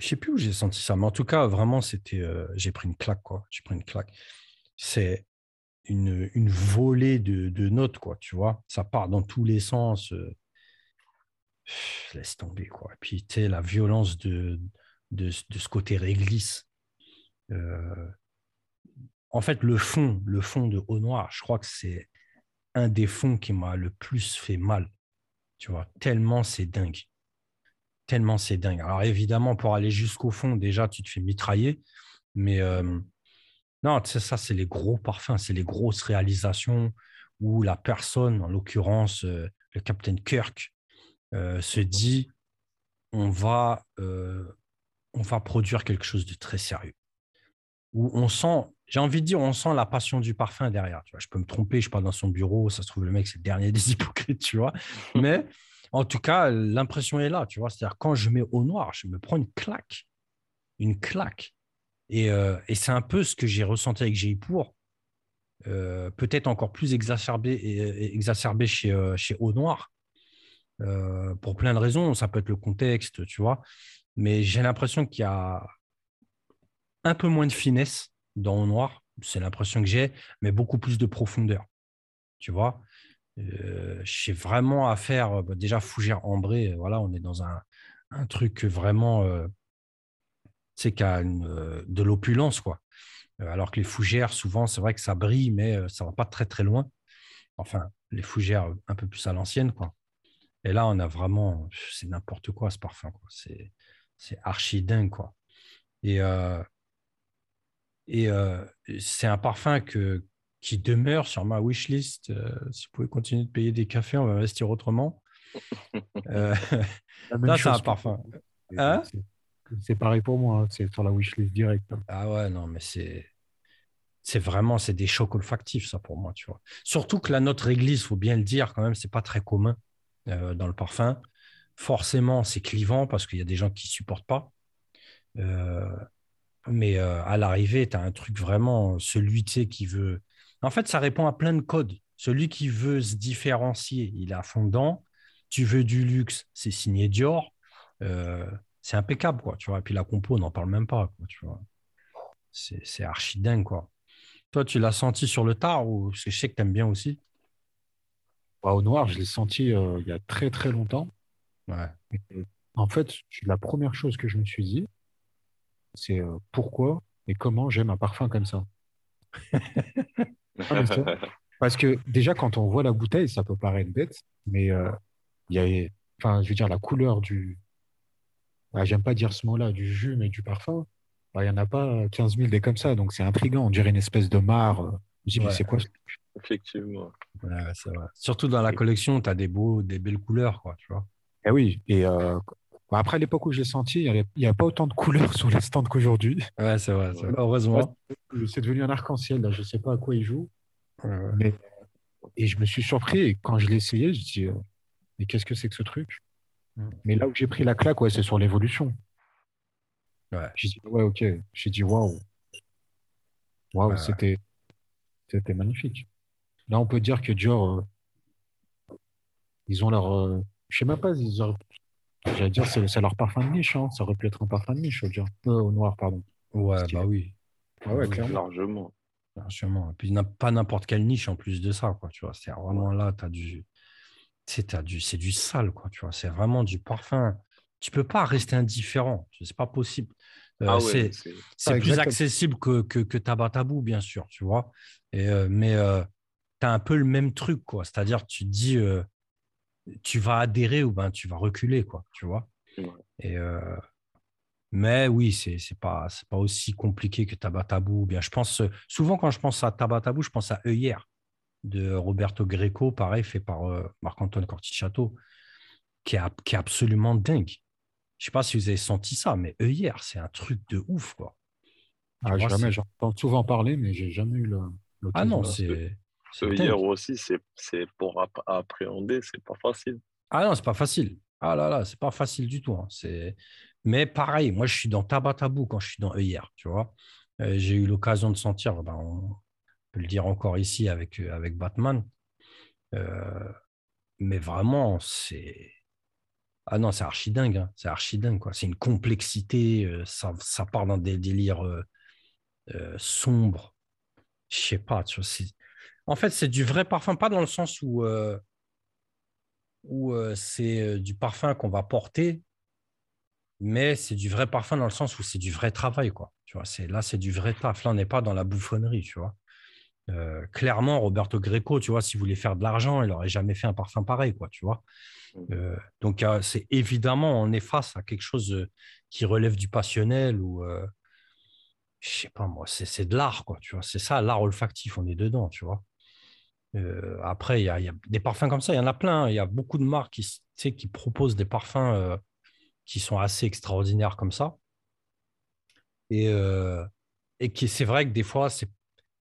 je sais plus où j'ai senti ça, mais en tout cas, vraiment, c'était. Euh, j'ai pris une claque, quoi. J'ai pris une claque. C'est une, volée de, notes, quoi, tu vois. Ça part dans tous les sens. Euh, laisse tomber, quoi. Et puis, tu sais, la violence de, de, ce côté réglisse. Euh, en fait, le fond, le fond de Au Noir, je crois que c'est un des fonds qui m'a le plus fait mal. Tu vois, tellement c'est dingue tellement c'est dingue. Alors évidemment, pour aller jusqu'au fond, déjà, tu te fais mitrailler. Mais euh, non, ça, c'est les gros parfums, c'est les grosses réalisations où la personne, en l'occurrence euh, le capitaine Kirk, euh, se dit on va, on va produire quelque chose de très sérieux. Où on sent, j'ai envie de dire, on sent la passion du parfum derrière. Tu vois, je peux me tromper, je parle dans son bureau, ça se trouve, le mec, c'est le dernier des hypocrites, tu vois. Mais en tout cas, l'impression est là, tu vois. C'est-à-dire, quand je mets au noir, je me prends une claque. Une claque. Et, euh, c'est un peu ce que j'ai ressenti avec Jaypour. Euh, peut-être encore plus exacerbé, et, exacerbé chez, euh, chez Au Noir. Euh, pour plein de raisons. Ça peut être le contexte, tu vois. Mais j'ai l'impression qu'il y a un peu moins de finesse dans Au Noir. C'est l'impression que j'ai, mais beaucoup plus de profondeur. Tu vois euh, j'ai vraiment à faire, bah, déjà fougère ambrée, voilà, on est dans un, un truc vraiment, euh, c'est qu'à euh, de l'opulence, quoi. alors que les fougères, souvent, c'est vrai que ça brille, mais ça va pas très très loin. Enfin, les fougères un peu plus à l'ancienne, quoi. Et là, on a vraiment, c'est n'importe quoi ce parfum, quoi. C'est, c'est archi dingue, quoi. Et, et c'est un parfum que, qui demeure sur ma wishlist. Euh, si vous pouvez continuer de payer des cafés, on va investir autrement. Euh, là, c'est un parfum. Hein? C'est pareil pour moi, c'est sur la wishlist directe. Hein. Ah ouais, non, mais c'est. Vraiment, c'est des chocs olfactifs, ça, pour moi, tu vois. Surtout que la note réglisse, il faut bien le dire, quand même, c'est pas très commun euh, dans le parfum. Forcément, c'est clivant parce qu'il y a des gens qui ne supportent pas. mais à l'arrivée, tu as un truc vraiment, celui qui veut en fait, ça répond à plein de codes. Celui qui veut se différencier, il a fondant. Tu veux du luxe, c'est signé Dior. Euh, c'est impeccable, quoi. Tu vois. Et puis la compo, on n'en parle même pas, quoi, tu vois. C'est archi dingue, quoi. Toi, tu l'as senti sur le tard ou je sais que tu aimes bien aussi? Bah, Au noir, je l'ai senti euh, il y a très très longtemps. Ouais. en fait, la première chose que je me suis dit, c'est euh, pourquoi et comment j'aime un parfum comme ça. Ah, Parce que déjà, quand on voit la bouteille, ça peut paraître bête, mais euh, il y a, enfin, je veux dire, la couleur du, bah, j'aime pas dire ce mot-là, du jus, mais du parfum, bah, il y n'y en a pas 15 000 des comme ça, donc c'est intriguant. On dirait une espèce de mare. Euh. Je dis, mais c'est quoi Effectivement. Surtout dans la collection, tu as des, beaux, des belles couleurs, quoi, tu vois. Et eh oui, et euh, bah, après, l'époque où j'ai senti, il n'y avait, pas autant de couleurs sur les stands qu'aujourd'hui. Ouais, c'est vrai, heureusement. c'est devenu un arc-en-ciel. Là, je sais pas à quoi il joue. Mais, et je me suis surpris. Et quand je l'ai essayé, je dis, euh, mais qu'est-ce que c'est que ce truc? Mais là où j'ai pris la claque, ouais, c'est sur l'évolution. Ouais. J'ai dit, ouais, ok. J'ai dit, waouh. Waouh, c'était, c'était magnifique. Là, on peut dire que Dior, euh, ils ont leur. Euh, je sais même pas, ils ont, J'allais dire, c'est leur parfum de niche. Hein. Ça aurait pu être un parfum de niche, au, dire. au noir, pardon. Ouais, bah oui. Ouais, ouais, clairement. Largement. Largement. Et puis, pas n'importe quelle niche en plus de ça, quoi. Tu vois, c'est vraiment là, tu as du. C'est du, du sale, quoi. Tu vois, c'est vraiment du parfum. Tu peux pas rester indifférent. C'est pas possible. Euh, ah c'est plus accessible que, que, que Tabatabou, bien sûr, tu vois. Et, euh, mais euh, tu as un peu le même truc, quoi. C'est-à-dire, tu te dis, tu vas adhérer ou ben tu vas reculer, quoi, tu vois. Et, euh, mais oui, c'est n'est pas, pas aussi compliqué que Tabatabou. Bien, je pense, souvent quand je pense à Tabatabou, je pense à Œillère de Roberto Greco, pareil, fait par euh, Marc-Antoine Cortichato, qui est, qui est absolument dingue. Je sais pas si vous avez senti ça, mais Œillère, c'est un truc de ouf, quoi. Ah, jamais, j'entends souvent parler, mais j'ai jamais eu le. Ah non, c'est hier aussi, c'est pour appréhender, c'est pas facile. Ah non, c'est pas facile. Ah là là, c'est pas facile du tout. Hein. Mais pareil, moi je suis dans Tabatabou quand je suis dans hier, tu vois. Euh, j'ai eu l'occasion de sentir, ben, on peut le dire encore ici avec, euh, avec Batman. Euh, mais vraiment, c'est. Ah non, c'est archi dingue. Hein. C'est archi dingue, quoi. C'est une complexité. ça, ça part dans des délires sombres. Je sais pas, tu vois. En fait, c'est du vrai parfum, pas dans le sens où, euh, où euh, c'est euh, du parfum qu'on va porter, mais c'est du vrai parfum dans le sens où c'est du vrai travail. Quoi. Tu vois, là, c'est du vrai taf. Là, on n'est pas dans la bouffonnerie, tu vois. Clairement, Roberto Greco, tu vois, s'il voulait faire de l'argent, il n'aurait jamais fait un parfum pareil, quoi, tu vois. Mmh. donc, c'est évidemment, on est face à quelque chose qui relève du passionnel ou, je sais pas moi, c'est, de l'art, quoi, tu vois. C'est ça, l'art olfactif, on est dedans, tu vois. Euh, après, il y, a des parfums comme ça, il y en a plein. Il y a beaucoup de marques qui, qui proposent des parfums euh, qui sont assez extraordinaires comme ça. Et, euh, et qui, c'est vrai que des fois, c'est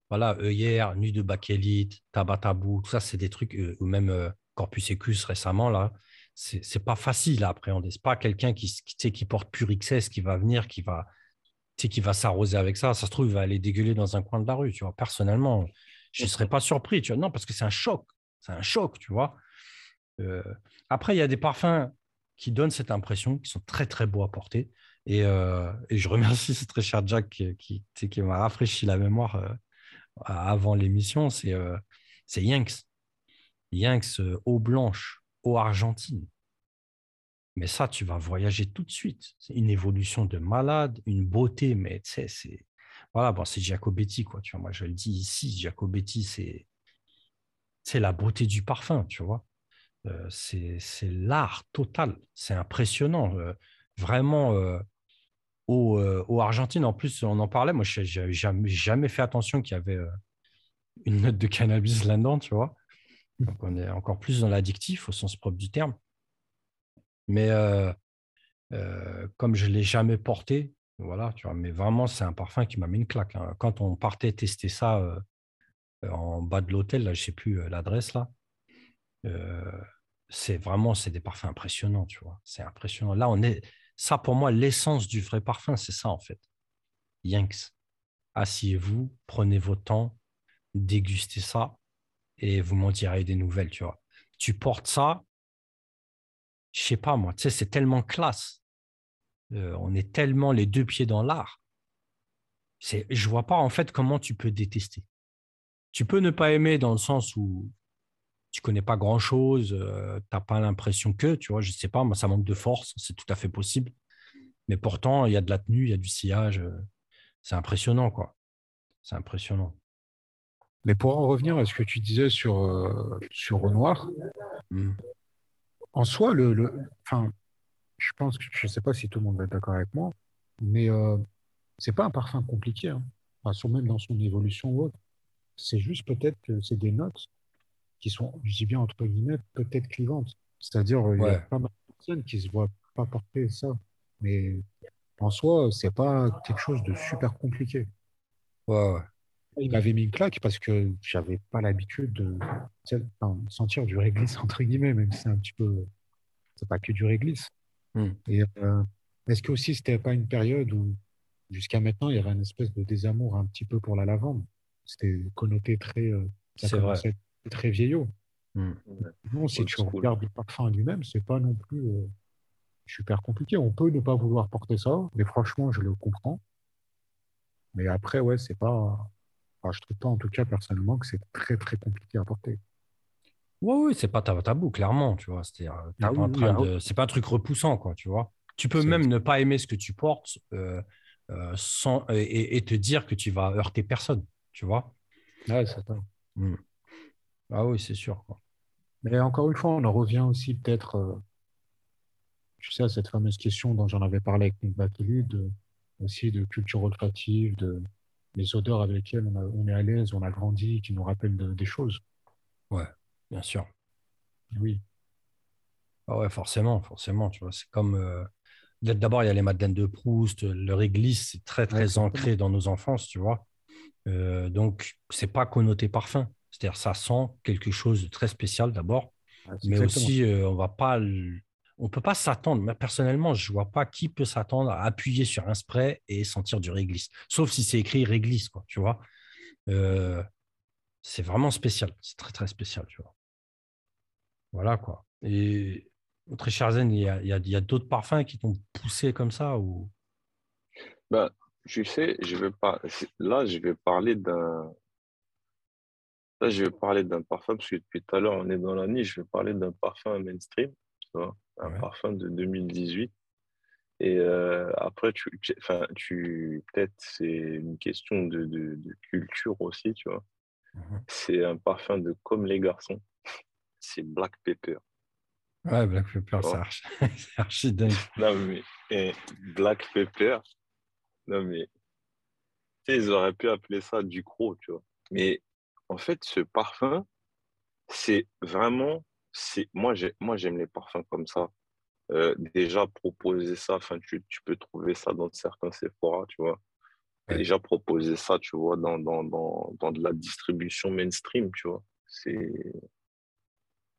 voilà, œillère, nuit de bakélite, tabatabou, tout ça, c'est des trucs, ou même Corpus Ecus récemment, là, c'est pas facile à appréhender. C'est pas quelqu'un qui, qui, qui porte pur XS qui va venir, qui va, qui va s'arroser avec ça. Ça se trouve, il va aller dégueuler dans un coin de la rue, tu vois. Personnellement, je ne serais pas surpris, tu vois. Non, parce que c'est un choc. C'est un choc, tu vois. Euh, après, il y a des parfums qui donnent cette impression, qui sont très, très beaux à porter. Et, euh, je remercie ce très cher Jack qui, qui, m'a rafraîchi la mémoire euh, avant l'émission. C'est Yanks. Yanks, eau blanche, eau argentine. Mais ça, tu vas voyager tout de suite. C'est une évolution de malade, une beauté, mais tu sais, c'est voilà, bon, c'est Giacobetti, quoi. Tu vois, moi, je le dis ici, Giacobetti, c'est, c'est la beauté du parfum, tu vois. Euh, c'est, l'art total. C'est impressionnant. Euh, vraiment, euh, au, au, Argentine, en plus, on en parlait. Moi, je n'avais jamais, jamais fait attention qu'il y avait une note de cannabis là-dedans, tu vois. Donc, on est encore plus dans l'addictif au sens propre du terme. Mais comme je ne l'ai jamais porté, voilà, tu vois, mais vraiment, c'est un parfum qui m'a mis une claque. Hein. Quand on partait tester ça euh, euh, en bas de l'hôtel, là, je ne sais plus euh, l'adresse là, c'est vraiment, c'est des parfums impressionnants, tu vois. C'est impressionnant. Là, on est, ça pour moi, l'essence du vrai parfum, c'est ça en fait. Yanks, asseyez-vous, prenez votre temps, dégustez ça et vous m'en direz des nouvelles, tu vois. Tu portes ça, je sais pas moi, tu sais, c'est tellement classe euh, on est tellement les deux pieds dans l'art. Je ne vois pas en fait comment tu peux détester. Tu peux ne pas aimer dans le sens où tu connais pas grand chose, euh, tu n'as pas l'impression que, tu vois, je sais pas, moi ça manque de force, c'est tout à fait possible. Mais pourtant, il y a de la tenue, il y a du sillage. Euh, c'est impressionnant, quoi. C'est impressionnant. Mais pour en revenir à ce que tu disais sur, sur Renoir, mmh. en soi, le, le, je pense que je ne sais pas si tout le monde va être d'accord avec moi, mais c'est pas un parfum compliqué, hein. même dans son évolution ou autre. C'est juste peut-être que c'est des notes qui sont, je dis bien entre guillemets, peut-être clivantes. C'est-à-dire, il y a pas mal de personnes qui se voient pas porter ça. Mais en soi, c'est pas quelque chose de super compliqué. Ouais, ouais. Il m'avait mis une claque parce que j'avais pas l'habitude de sentir du réglisse, entre guillemets, même si c'est un petit peu. C'est pas que du réglisse. Hmm. Et euh, est-ce que aussi c'était pas une période où, jusqu'à maintenant, il y avait une espèce de désamour un petit peu pour la lavande? C'était connoté très. Euh, c'est vrai. Très vieillot. Hmm. Non, si tu regardes le parfum lui-même, c'est pas non plus euh, super compliqué. On peut ne pas vouloir porter ça, mais franchement, je le comprends. Mais après, ouais, c'est pas. Enfin, je trouve pas, en tout cas, personnellement, que c'est très, très compliqué à porter. Oui, oui, c'est pas tabou, clairement, tu vois. C'est ah pas, un truc repoussant, quoi, tu vois. Tu peux même ne pas aimer ce que tu portes euh, euh, sans, et, te dire que tu vas heurter personne, tu vois. Ouais, c'est ça. Ah oui, c'est sûr. Quoi. Mais encore une fois, on en revient aussi peut-être, euh, tu sais, à cette fameuse question dont j'en avais parlé avec Nick de, aussi de culture olfactive, de, les odeurs avec lesquelles on, est à l'aise, on a grandi, qui nous rappellent des choses. Ouais, bien sûr. Oui. Ah ouais, forcément, forcément. Tu vois, c'est comme. Euh, d'abord, il y a les Madeleines de Proust, le réglisse, c'est très, très ancré dans nos enfances, tu vois. Euh, donc, c'est pas connoté parfum. C'est-à-dire, ça sent quelque chose de très spécial d'abord, mais aussi, euh, on va pas on ne peut pas s'attendre. Mais personnellement, je ne vois pas qui peut s'attendre à appuyer sur un spray et sentir du réglisse. Sauf si c'est écrit réglisse, quoi, tu vois. Euh, c'est vraiment spécial. C'est très, très spécial, tu vois. Voilà, quoi. Et très cher Zen, il y a, y a d'autres parfums qui t'ont poussé comme ça ou... Bah, tu sais, je vais pas... là, je vais parler d'un. Là, je vais parler d'un parfum, parce que depuis tout à l'heure, on est dans la niche, je vais parler d'un parfum mainstream un parfum de 2018. Et euh, après, tu, enfin, tu, peut-être c'est une question de, de, culture aussi, tu vois. Mhm. C'est un parfum de Comme les garçons. C'est Black Pepper. Ouais, Black Pepper, c'est archi, dingue. Non, mais Black Pepper, non, mais tu sais, ils auraient pu appeler ça du croc, tu vois. Mais en fait, ce parfum, c'est vraiment moi, moi j'aime les parfums comme ça. Euh, déjà, proposer ça, enfin, tu, tu, peux trouver ça dans certains Sephora, tu vois. Déjà, proposer ça, tu vois, dans, dans, dans, dans de la distribution mainstream, tu vois. C'est.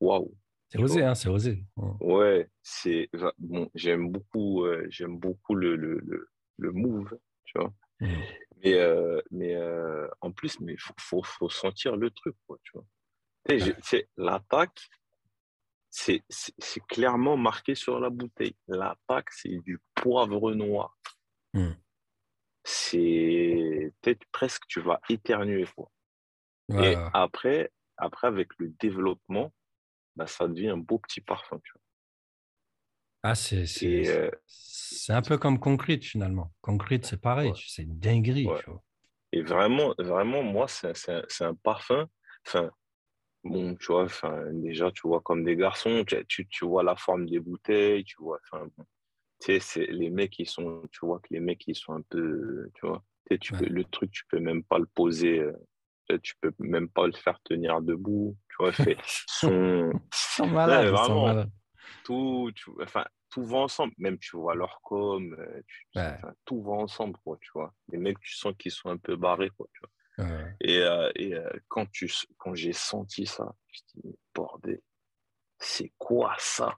Waouh! C'est osé, hein, c'est osé. Ouais, c'est. Bon, j'aime beaucoup, euh, j'aime beaucoup le, le, le, move, tu vois. Mmh. Mais, euh, mais en plus, il faut, faut, faut, sentir le truc, quoi, tu vois. Ouais. L'attaque, c'est clairement marqué sur la bouteille. La Pâque, c'est du poivre noir. Hmm. C'est peut-être presque, tu vas éternuer. Quoi. Et après, après, avec le développement, bah, ça devient un beau petit parfum. Tu vois. Ah, c'est euh, un peu comme Concrete finalement. Concrete, c'est pareil, c'est une dinguerie. Tu vois. Et vraiment, vraiment, moi, c'est un, un, parfum. Enfin, bon, tu vois, déjà, tu vois, comme des garçons, tu, tu, vois la forme des bouteilles, tu vois, enfin, tu sais, c'est les mecs, ils sont, tu vois, que les mecs, ils sont un peu, tu vois, tu peux, le truc, tu peux même pas le poser, tu peux même pas le faire tenir debout, tu vois, fait, sont, sont malades, vraiment, tout, tu, enfin, tout va ensemble, même tu vois leur com, euh, tout va ensemble, quoi, tu vois, les mecs, tu sens qu'ils sont un peu barrés, quoi, tu vois. Et, euh, et euh, quand, tu, quand j'ai senti ça, je me dit, bordel, c'est quoi ça?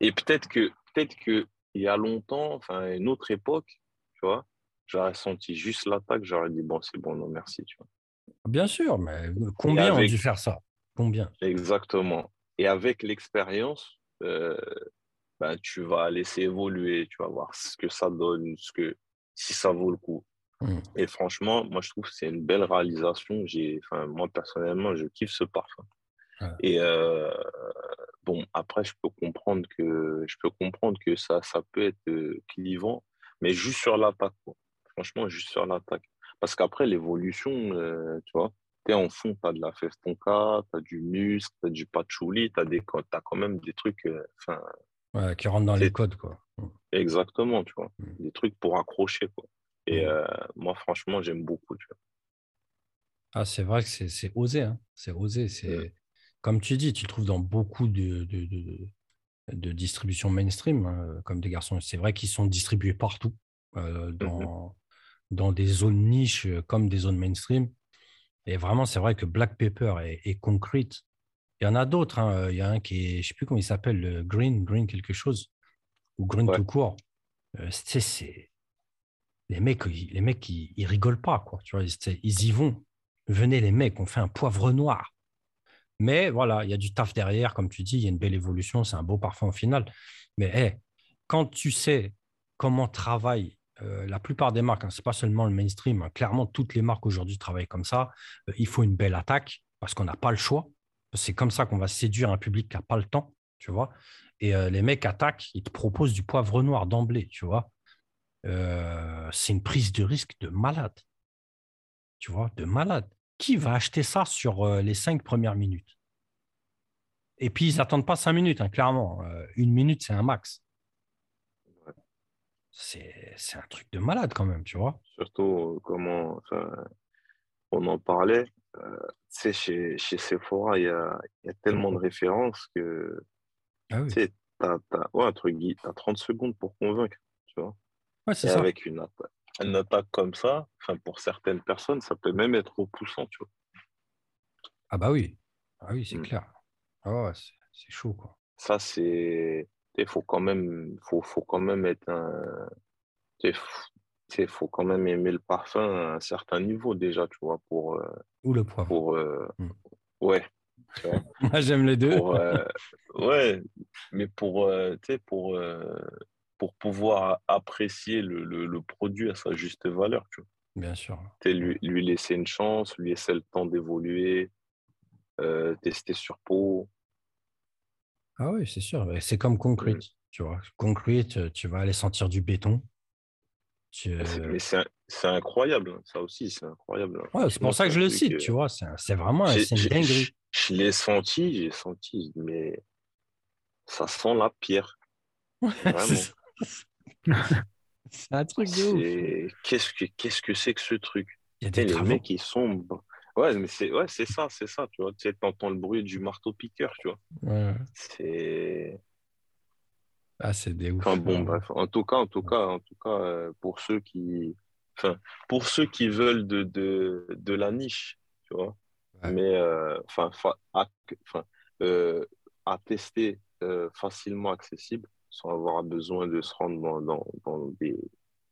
Et peut-être que peut-être que il y a longtemps, enfin une autre époque, tu vois, j'aurais senti juste l'attaque, j'aurais dit bon, c'est bon, non merci, tu vois. Bien sûr, mais combien ont dû faire ça? Combien? Exactement. Et avec l'expérience, euh, ben, tu vas laisser évoluer, tu vas voir ce que ça donne, ce que si ça vaut le coup. Mm. Et franchement, moi, je trouve que c'est une belle réalisation. Moi, personnellement, je kiffe ce parfum. Et euh, bon, après, je peux comprendre que, je peux comprendre que ça, ça peut être euh, clivant, mais juste sur l'attaque. Franchement, juste sur l'attaque. Parce qu'après, l'évolution, euh, tu vois, en fond, tu as de la festonka, tu as du musc, tu as du patchouli, tu as, des, as quand même des trucs. enfin qui rentrent dans les codes, quoi. Mm. Exactement, tu vois. Mm. Des trucs pour accrocher, quoi. Et euh, moi, franchement, j'aime beaucoup. Tu vois. Ah, c'est vrai que c'est osé. Hein. C'est osé. C'est Comme tu dis, tu le trouves dans beaucoup de, de, de, de distributions mainstream, hein, comme des garçons. C'est vrai qu'ils sont distribués partout, euh, mmh dans, dans des zones niches comme des zones mainstream. Et vraiment, c'est vrai que Black Pepper et, Concrete, il y en a d'autres. Hein. Il y a un qui est, je ne sais plus comment il s'appelle, le Green, Green quelque chose, ou Green tout court. c'est les mecs, les mecs ils, ils, rigolent pas, quoi. Tu vois, ils, y vont. Venez les mecs, on fait un poivre noir. Mais voilà, il y a du taf derrière, comme tu dis, il y a une belle évolution, c'est un beau parfum au final. Mais quand tu sais comment travaillent euh, la plupart des marques, hein, ce n'est pas seulement le mainstream, hein, clairement toutes les marques aujourd'hui travaillent comme ça, euh, il faut une belle attaque parce qu'on n'a pas le choix. C'est comme ça qu'on va séduire un public qui n'a pas le temps, tu vois. Et euh, les mecs attaquent, ils te proposent du poivre noir d'emblée, tu vois. c'est une prise de risque de malade. Tu vois, de malade. Qui va acheter ça sur les cinq premières minutes? Et puis, ils n'attendent pas cinq minutes, hein, clairement. une minute, c'est un max. C'est un truc de malade quand même, tu vois. Surtout, comment on en parlait. tu chez, chez Sephora, il y a, y a, tellement de références que ah oui. tu sais, as, ouais, as 30 secondes pour convaincre, tu vois. Ouais, c'est ça. Avec une, une attaque comme ça, pour certaines personnes, ça peut même être repoussant, tu vois. Ah bah oui, ah oui, c'est mmh. clair. Ah c'est chaud, quoi. Ça, c'est... Il faut quand même, faut, faut quand même être un... Il faut quand même aimer le parfum à un certain niveau déjà, tu vois, pour... Euh, Ou le poivre. Pour, euh, mmh. Ouais. Moi, j'aime les deux. Euh, ouais, mais pour, pour, pour pouvoir apprécier le, le, produit à sa juste valeur. Tu vois. Bien sûr. Lui, lui laisser une chance, lui laisser le temps d'évoluer, tester sur peau. Ah oui, c'est sûr. C'est comme Concrete. Mm. Tu vois, Concrete, tu vas aller sentir du béton. Mais c'est incroyable, hein. ça aussi, c'est incroyable. Hein. Ouais, c'est pour ça que je le cite, tu vois. C'est vraiment une dinguerie. Je, l'ai senti, j'ai senti, mais ça sent la pierre. Vraiment. c'est un truc de ouf. Qu'est-ce que que c'est que ce truc? Il y a des les mecs qui sont Ouais, mais c'est ouais, c'est ça, c'est ça, tu vois. Tu entends le bruit du marteau piqueur, tu vois. Ouais. C'est ah, c'est des ouf. Enfin, bon, bref. En tout cas, en tout cas, en tout cas, euh, pour ceux qui, enfin, pour ceux qui veulent de, de, de la niche, tu vois. Mais euh, enfin, à, euh, à tester facilement accessible sans avoir besoin de se rendre dans, dans, des,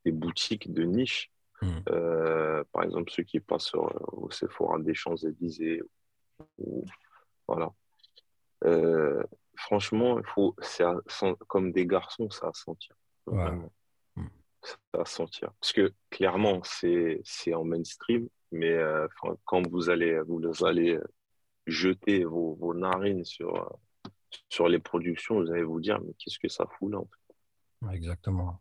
des, boutiques de niche. Hmm. Euh, par exemple, ceux qui passent au Sephora des Champs-Élysées. Voilà. Euh, franchement, il faut, comme des garçons, ça à sentir. Ça à sentir. Parce que clairement, c'est en mainstream, mais euh, quand vous allez, vous allez jeter vos, vos narines sur, sur les productions, vous allez vous dire, mais qu'est-ce que ça fout là en fait? Exactement.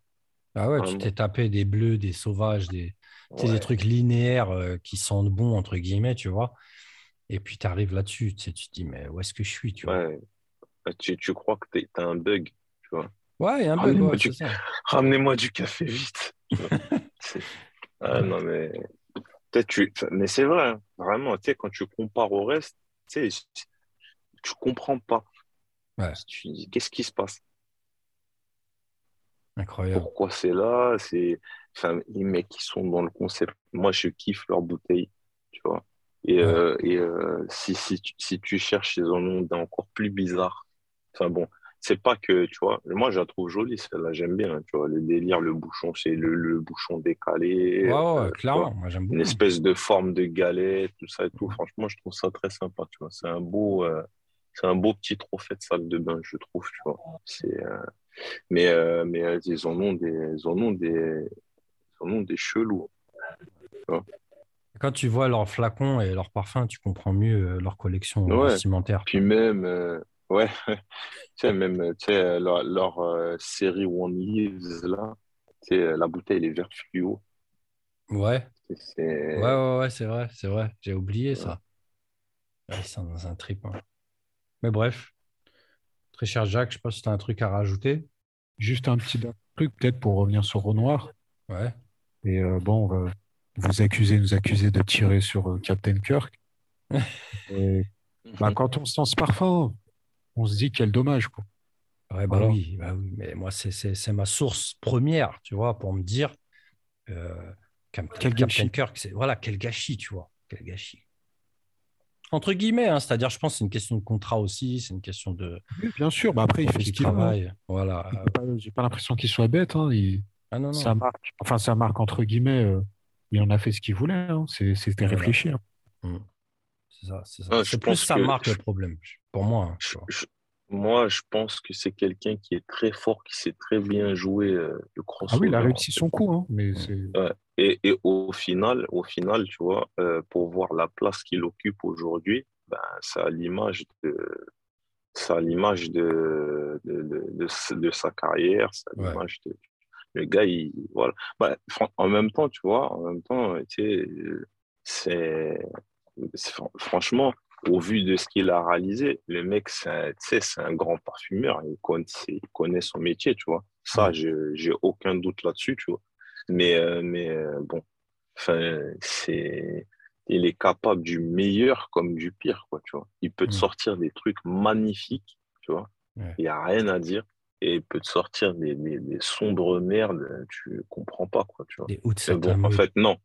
Ah ouais, tu t'es tapé des bleus, des sauvages, des, des trucs linéaires euh, qui sentent bon, entre guillemets, tu vois. Et puis tu arrives là-dessus, tu, sais, tu te dis, mais où est-ce que je suis tu, vois? Bah, tu, tu, crois que tu as un bug, tu vois? Ouais, il y a un bug. Ramenez-moi du... café vite. ah, non, mais. Tu... Mais c'est vrai, hein. vraiment, tu sais, quand tu compares au reste, tu sais, tu comprends pas. Tu dis, qu'est-ce qui se passe? Incroyable. Pourquoi c'est là? C'est enfin, les mecs qui sont dans le concept. Moi, je kiffe leurs bouteilles, tu vois. Et, euh, et euh, si, si, tu, si tu cherches, ils en ont encore plus bizarre. Enfin bon, c'est pas que, tu vois, moi je la trouve jolie, celle-là, j'aime bien, tu vois, le délire, le bouchon, c'est le, le, bouchon décalé. Ouais, ouais, euh, clairement, moi j'aime beaucoup. Une espèce de forme de galette, tout ça et tout. Franchement, je trouve ça très sympa, tu vois. C'est un beau, c'est un beau petit trophée de salle de bain, je trouve, tu vois. C'est, euh, mais, euh, mais euh, ils en ont des, ils en ont des, ils en ont des chelous. Quand tu vois leurs flacons et leurs parfums, tu comprends mieux leur collection ouais. vestimentaire. Puis même, ouais, tu sais, même, tu sais, leur, leur série One Leaves, là, tu sais, la bouteille, est verte fluo. Ouais. Ouais, ouais, ouais, c'est vrai, c'est vrai. J'ai oublié ça. ils sont dans un trip. Hein. Mais bref, très cher Jacques, je ne sais pas si tu as un truc à rajouter. Juste un petit truc, peut-être pour revenir sur Renoir. Ouais. Et euh, bon, on va vous accuser, nous accuser de tirer sur euh, Captain Kirk. Et, bah, quand on sent ce parfum, on se dit quel dommage. Quoi. Ouais, bah, oui, bah oui, mais moi, c'est ma source première, tu vois, pour me dire, euh, quel Captain Kirk, c'est voilà, quel gâchis, tu vois. Quel gâchis. Entre guillemets, hein, c'est-à-dire, je pense que c'est une question de contrat aussi, c'est une question de. bien sûr, bah après, il fait ce qu'il travaille. Voilà. J'ai pas, l'impression qu'il soit bête. Hein. Il... Ah non, non. Ça marque, enfin, ça marque entre guillemets, euh, il en a fait ce qu'il voulait. Hein. C'était réfléchi. Hein. Mmh. C'est ça, c'est ça. je plus ça marque le problème, pour moi. moi, je pense que c'est quelqu'un qui est très fort, qui sait très bien jouer euh, le crossover. Ah oui, il a réussi son coup. mais ouais. Et, et, au final, au final, tu vois, euh, pour voir la place qu'il occupe aujourd'hui, ben, c'est à l'image de, à l'image de, de, de, de, sa carrière, c'est à l'image de, le gars, il, voilà. Ben, en même temps, tu vois, en même temps, tu sais, c'est, franchement, au vu de ce qu'il a réalisé, le mec, c'est c'est un grand parfumeur, il connaît, il connaît son métier, tu vois. Ça, j'ai aucun doute là-dessus, tu vois. Mais, euh, mais euh, bon, c'est, il est capable du meilleur comme du pire, quoi, tu vois. Il peut te mm. sortir des trucs magnifiques, tu vois. Il n'y a rien à dire. Et il peut te sortir des, des, sombres merdes, tu comprends pas, quoi, tu vois. bon, en fait, non.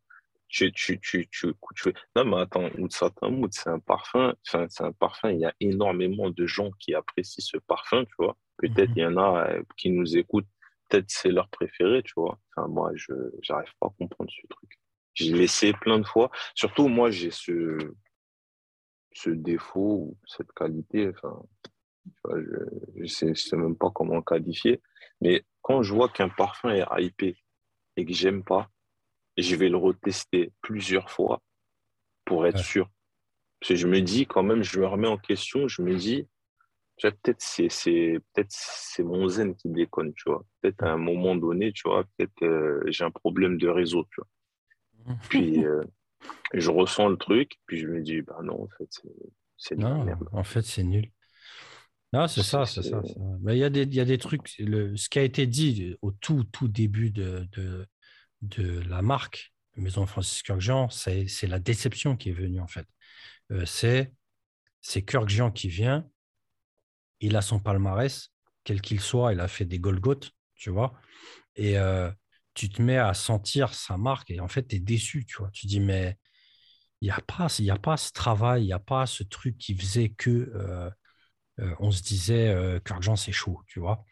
Tu, tu, tu, tu, tu, non, mais attends, Oud c'est un parfum, enfin, c'est un parfum, il y a énormément de gens qui apprécient ce parfum, tu vois. Peut-être mm-hmm. il y en a euh, qui nous écoutent peut-être c'est leur préféré, tu vois. Enfin, moi, je n'arrive pas à comprendre ce truc. J'ai laissé plein de fois. Surtout, moi, j'ai ce, ce défaut ou cette qualité. Enfin, je ne sais, sais, même pas comment qualifier. Mais quand je vois qu'un parfum est hypé et que j'aime pas, je vais le retester plusieurs fois pour être sûr. Parce que je me dis, quand même, je me remets en question, je me dis, peut-être c'est c'est peut-être c'est mon zen qui déconne tu vois. Peut-être à un moment donné tu vois peut-être euh, j'ai un problème de réseau tu vois. Puis euh, je ressens le truc puis je me dis bah non en fait c'est non en fait c'est nul. Non c'est ça c'est ça, mais il y a des y a des trucs le, ce qui a été dit au tout tout début de de, de la marque Maison Francis Jean c'est c'est la déception qui est venue en fait. Euh, c'est c'est Jean qui vient il a son palmarès, quel qu'il soit, il a fait des Golgoth, tu vois. Et euh, tu te mets à sentir sa marque et en fait, tu es déçu, tu vois. Tu dis, mais il n'y a, pas, y a pas ce travail, il n'y a pas ce truc qui faisait que euh, euh, on se disait euh, qu'argent, c'est chaud, tu vois.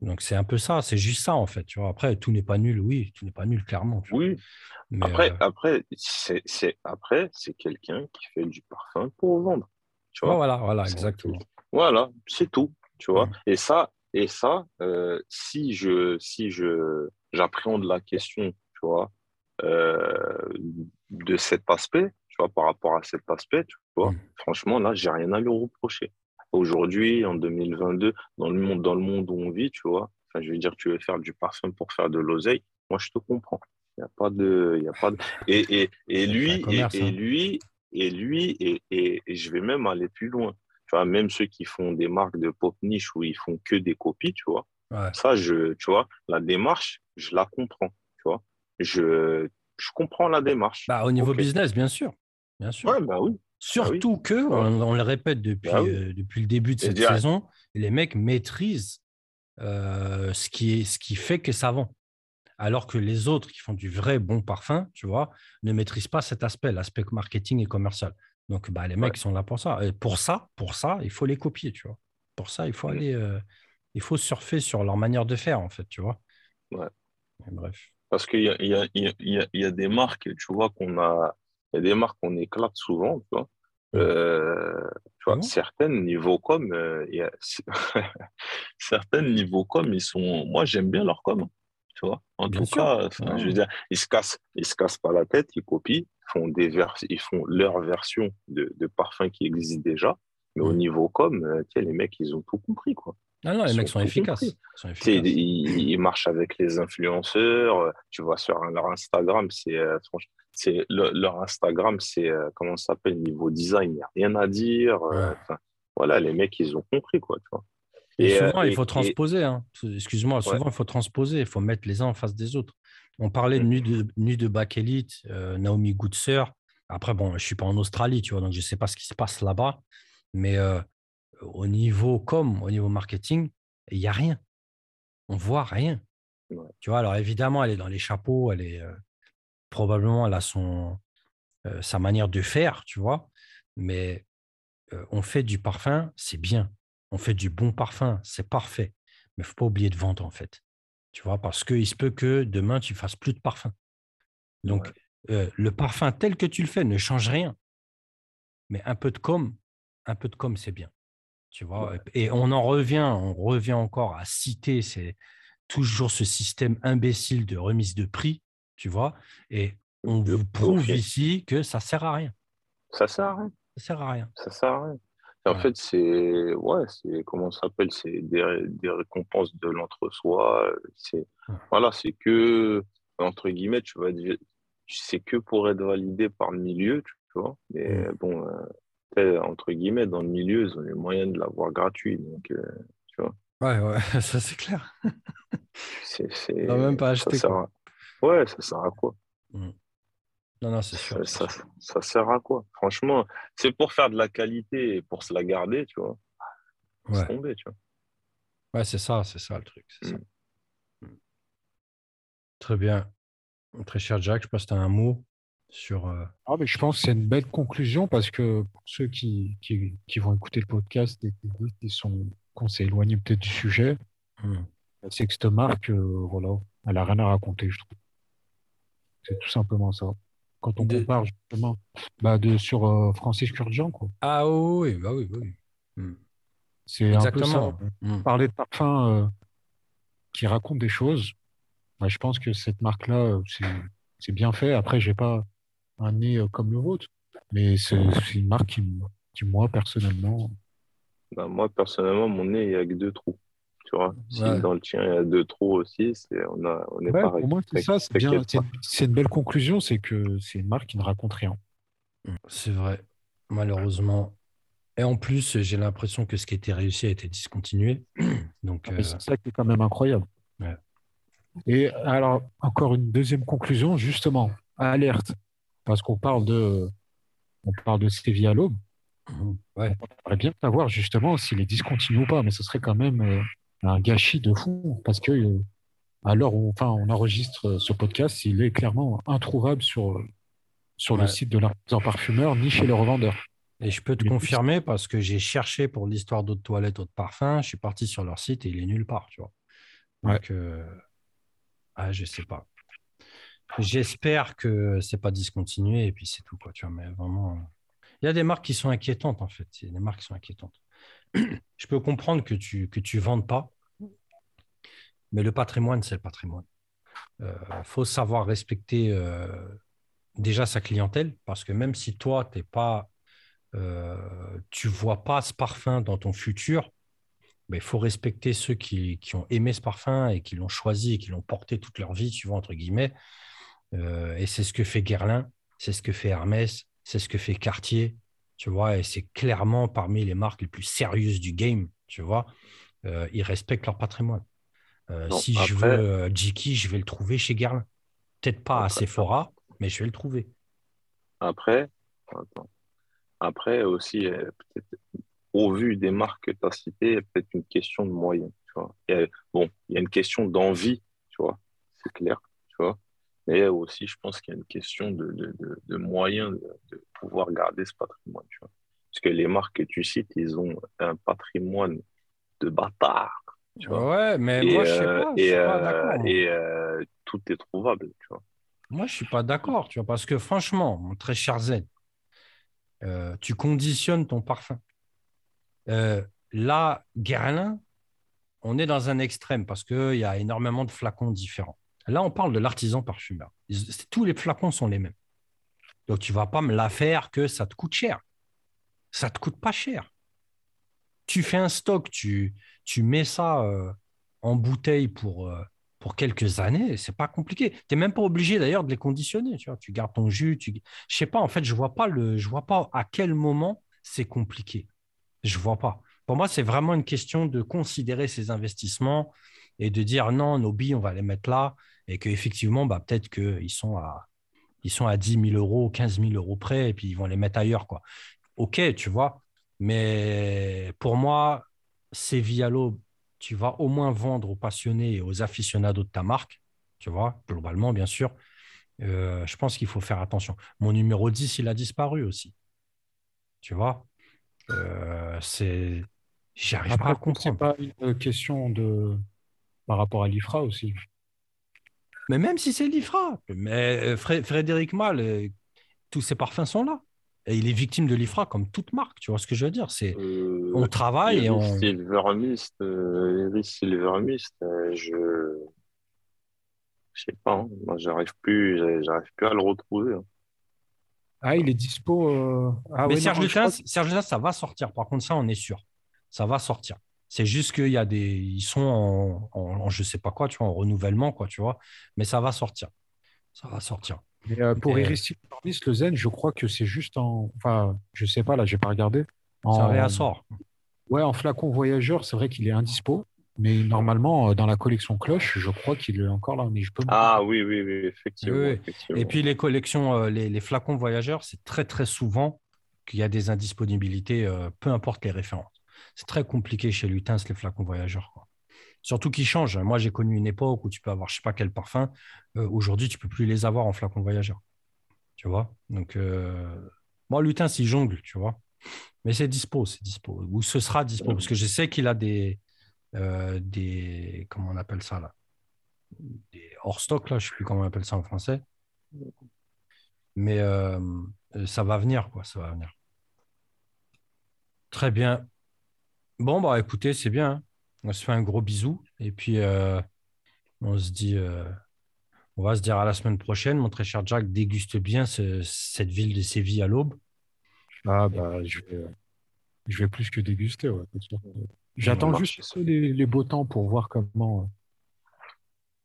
Donc, c'est un peu ça, c'est juste ça, en fait. Tu vois. Après, tout n'est pas nul, oui, tout n'est pas nul, clairement. oui. après, après, c'est, après, c'est quelqu'un qui fait du parfum pour vendre. Tu vois. voilà, voilà, exactement. Voilà, c'est tout, tu vois. Et ça, et ça euh, si je si je j'appréhende la question, tu vois, euh, de cet aspect, tu vois, par rapport à cet aspect, tu vois, franchement, là, j'ai rien à lui reprocher. Aujourd'hui, en 2022, dans le monde, dans le monde où on vit, tu vois, enfin, je veux dire, tu veux faire du parfum pour faire de l'oseille, moi, je te comprends. Il n'y a pas de, y a pas de... Et, et, et lui, et, hein. lui, et lui, et, et, je vais même aller plus loin tu vois, même ceux qui font des marques de pop niche où ils font que des copies, tu vois. Ça, je, tu vois, la démarche, je la comprends, tu vois. Je, je comprends la démarche. Bah, au niveau business, bien sûr. Bien sûr. Ouais, bah oui. Bah Surtout que, on, le répète depuis, bah euh, depuis le début de cette saison, les mecs maîtrisent euh, ce, qui est, ce qui fait que ça vend. Alors que les autres qui font du vrai bon parfum, tu vois, ne maîtrisent pas cet aspect, l'aspect marketing et commercial. Donc, bah, les mecs sont là pour ça. Et pour ça, pour ça, il faut les copier, tu vois. Pour ça, il faut aller, euh, il faut surfer sur leur manière de faire, en fait, tu vois. Ouais. bref. Parce qu'il y a, y, a, y, a, y a, des marques, tu vois, qu'on a, il y a des marques qu'on éclate souvent, tu vois. Euh, tu vois, certaines niveau com, euh, y a, certaines niveau com, ils sont, moi j'aime bien leur com, tu vois. En tout cas, je veux dire, ils se cassent, ils se cassent pas la tête, ils copient, font des ils font leur version de, de parfum qui existe déjà. Mais au mm. niveau com, euh, les mecs, ils ont tout compris, quoi. Ah non, les mecs sont efficaces. sont Ils, marchent avec les influenceurs. Euh, tu vois, sur leur Instagram, c'est euh, c'est leur Instagram, c'est comment ça s'appelle niveau design, il n'y a rien à dire. voilà, les mecs, ils ont compris, quoi. Tu vois. Et, souvent, il faut transposer. Hein. Excuse-moi, souvent, il faut transposer. Il faut mettre les uns en face des autres. On parlait de mm. nuit de, nuit de bac élite, euh, Naomi Goodser. Après, bon, je ne suis pas en Australie, tu vois, donc je ne sais pas ce qui se passe là-bas. Mais euh, au niveau com, au niveau marketing, il n'y a rien. On voit rien. Tu vois, alors évidemment, elle est dans les chapeaux, elle est, euh, probablement, elle a son, sa manière de faire, tu vois. Mais on fait du parfum, c'est bien. On fait du bon parfum, c'est parfait. Mais il ne faut pas oublier de vendre, en fait. Tu vois, parce qu'il se peut que demain, tu fasses plus de parfum. Donc, euh, le parfum tel que tu le fais ne change rien. Mais un peu de com, un peu de com, c'est bien. Tu vois, et on en revient, on revient encore à citer c'est toujours ce système imbécile de remise de prix, tu vois, et on vous prouve ici que ça sert à rien. Ça sert à rien. Ça sert à rien. Ça sert à rien. En fait, c'est ouais, c'est comment ça s'appelle, c'est des, des, récompenses de l'entre-soi. C'est voilà, c'est que entre guillemets, tu vas c'est que pour être validé par le milieu, tu vois. Mais bon, euh, entre guillemets, dans le milieu, ils ont les moyens de l'avoir gratuit, donc euh, tu vois. Ouais, ouais, ça c'est clair. c'est, même pas acheté. Ouais, ça sert à quoi? Non, non, c'est sûr. Ça, ça, sert à quoi? Franchement, c'est pour faire de la qualité et pour se la garder, tu vois. Ouais. Tomber, tu vois. Ouais, c'est ça, c'est ça le truc. Ça. Mmh. Très bien. Très cher Jack, je pense que tu as un mot sur. Euh, ah, mais je pense que c'est une belle conclusion parce que pour ceux qui, qui, qui vont écouter le podcast et qui, sont qu'on s'est éloigné peut-être du sujet, c'est que cette marque, euh, voilà, elle n'a rien à raconter, je trouve. C'est tout simplement ça quand on compare justement bah, de, sur euh, Francis Kurjan. Quoi. Ah oui, bah oui, oui. Hmm. C'est un peu ça. Hmm. Parler de parfum euh, qui raconte des choses. Bah, je pense que cette marque-là, euh, c'est bien fait. Après, j'ai pas un nez comme le vôtre, mais c'est une marque qui, qui moi, personnellement. Bah, moi, personnellement, mon nez, il n'y a que deux trous. Tu vois, si dans le tien il y a deux trous aussi, c'est on, a, on est pareil. Pour moi, c'est ça, c'est bien. C'est une belle conclusion, c'est que c'est une marque qui ne raconte rien. C'est vrai, malheureusement. Et en plus, j'ai l'impression que ce qui était réussi a été discontinué. Donc, ah, euh, C'est ça qui est quand même incroyable. Et alors, encore une deuxième conclusion, justement, alerte, parce qu'on parle de, on parle de Stevie à l'aube. Ouais. On aimerait bien savoir justement s'il est discontinué ou pas, mais ce serait quand même euh, un gâchis de fou parce que euh, à l'heure où enfin, on enregistre ce podcast, il est clairement introuvable sur, sur le site de l'artisan parfumeur ni chez les revendeurs. Et je peux te confirmer parce que j'ai cherché pour l'histoire d'autres toilettes, d'autres parfums. Je suis parti sur leur site et il est nulle part, tu vois. Donc, euh, ah, je sais pas. J'espère que c'est pas discontinué et puis c'est tout, quoi. Tu vois, mais vraiment, il y a des marques qui sont inquiétantes en fait. Il y a des marques qui sont inquiétantes je peux comprendre que tu que tu vendes pas, mais le patrimoine, c'est le patrimoine. Il euh, faut savoir respecter euh, déjà sa clientèle, parce que même si toi, tu pas, euh, tu vois pas ce parfum dans ton futur, il faut respecter ceux qui, qui, ont aimé ce parfum et qui l'ont choisi et qui l'ont porté toute leur vie, tu vois, entre guillemets. et c'est ce que fait Guerlain, c'est ce que fait Hermès, c'est ce que fait Cartier, tu vois, et c'est clairement parmi les marques les plus sérieuses du game, tu vois. Euh, ils respectent leur patrimoine. Euh, si je veux euh, Jiki, je vais le trouver chez Guerlain. Peut-être pas à Sephora, mais je vais le trouver. Après, après aussi, peut-être au vu des marques que tu as citées, il y a peut-être une question de moyens. Tu vois. bon, il y a une question d'envie, tu vois, c'est clair, tu vois. Mais aussi, je pense qu'il y a une question de, de, de, moyens de, pouvoir garder ce patrimoine. Tu vois. Parce que les marques que tu cites, ils ont un patrimoine de bâtard. Tu vois. Ouais, mais moi, je sais euh, pas. et, euh, et euh, tout est trouvable. Tu vois. Moi, je suis pas d'accord, tu vois, parce que franchement, mon très cher Zen, tu conditionnes ton parfum. là, Guerlain, on est dans un extrême parce qu'il y a énormément de flacons différents. Là, on parle de l'artisan parfumeur. Tous les flacons sont les mêmes. Donc, tu ne vas pas me la faire que ça te coûte cher. Ça ne te coûte pas cher. Tu fais un stock, tu, mets ça euh, en bouteille pour, euh, pour quelques années, c'est pas compliqué. Tu n'es même pas obligé d'ailleurs de les conditionner. Tu, gardes ton jus. Tu... Je sais pas, en fait, je vois vois pas à quel moment c'est compliqué. Je vois pas. Pour moi, c'est vraiment une question de considérer ces investissements et de dire non, nos billes, on va les mettre là et qu'effectivement, bah, peut-être qu'ils sont à, ils sont à 10 000 euros, 15 000 euros près, et puis ils vont les mettre ailleurs. Quoi. OK, tu vois, mais pour moi, c'est via l'eau, tu vas au moins vendre aux passionnés et aux aficionados de ta marque, tu vois, globalement, bien sûr. Euh, je pense qu'il faut faire attention. Mon numéro 10, il a disparu aussi. Tu vois euh, C'est. J'arrive pas à comprendre. C'est pas une question de. par rapport à l'IFRA aussi. Mais même si c'est l'IFRA, mais euh, Frédéric Mal, tous ses parfums sont là. Et il est victime de l'IFRA comme toute marque, tu vois ce que je veux dire? C'est on travaille et on. Silver Mist, Silver Mist, je je sais pas, hein. moi j'arrive plus, j'arrive plus à le retrouver. Hein. Ah, il est dispo. Euh, ah, Mais Serge, Lutens, Serge ça va sortir. Par contre, ça, on est sûr. Ça va sortir. C'est juste qu'il y a des. Ils sont en, en, je sais pas quoi, tu vois, en renouvellement, quoi, tu vois. Mais ça va sortir. Ça va sortir. Mais euh, pour Iris le Zen, je crois que c'est juste en. Enfin, je sais pas, là, j'ai pas regardé. En... Ça réassort. Ouais, en flacon voyageur, c'est vrai qu'il est indispo. Mais normalement, euh, dans la collection Cloche, je crois qu'il est encore là. Mais je peux ah oui, oui, oui, effectivement, Et puis les collections, euh, les, flacons voyageurs, c'est très très souvent qu'il y a des indisponibilités, euh, peu importe les références. C'est très compliqué chez Lutens, les flacons voyageurs. Surtout qu'ils changent. Moi, j'ai connu une époque où tu peux avoir je sais pas quel parfum. Aujourd'hui, tu peux plus les avoir en flacon voyageur. Tu vois? Donc, moi, Lutens, il jongle, tu vois. Mais c'est dispo, c'est dispo. Ou ce sera dispo. Parce que je sais qu'il a des euh, des. Comment on appelle ça là? Des hors stock, là, je ne sais plus comment on appelle ça en français. Mais euh, ça va venir, quoi, ça va venir. Très bien. Bon, bah écoutez, c'est bien. Hein. On se fait un gros bisou. Et puis, euh, on se dit. on va se dire à la semaine prochaine. Mon très cher Jack, déguste bien cette ville de Séville à l'aube. Ah, bah, je vais, je vais plus que déguster. Ouais. J'attends juste les, beaux temps pour voir comment,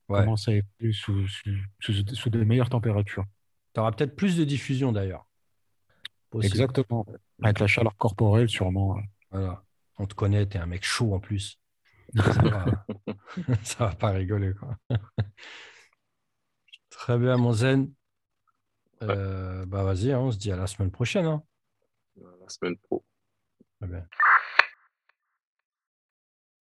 comment ça est plus sous, sous, de meilleures températures. Tu auras peut-être plus de diffusion d'ailleurs. Exactement. Avec la chaleur corporelle, sûrement. Voilà. On te connaît, tu es un mec chaud en plus. Ça va, va pas rigoler. Quoi. Très bien, mon zen. Euh, bah vas-y, hein, on se dit à la semaine prochaine. Hein. la semaine pro. Très bien.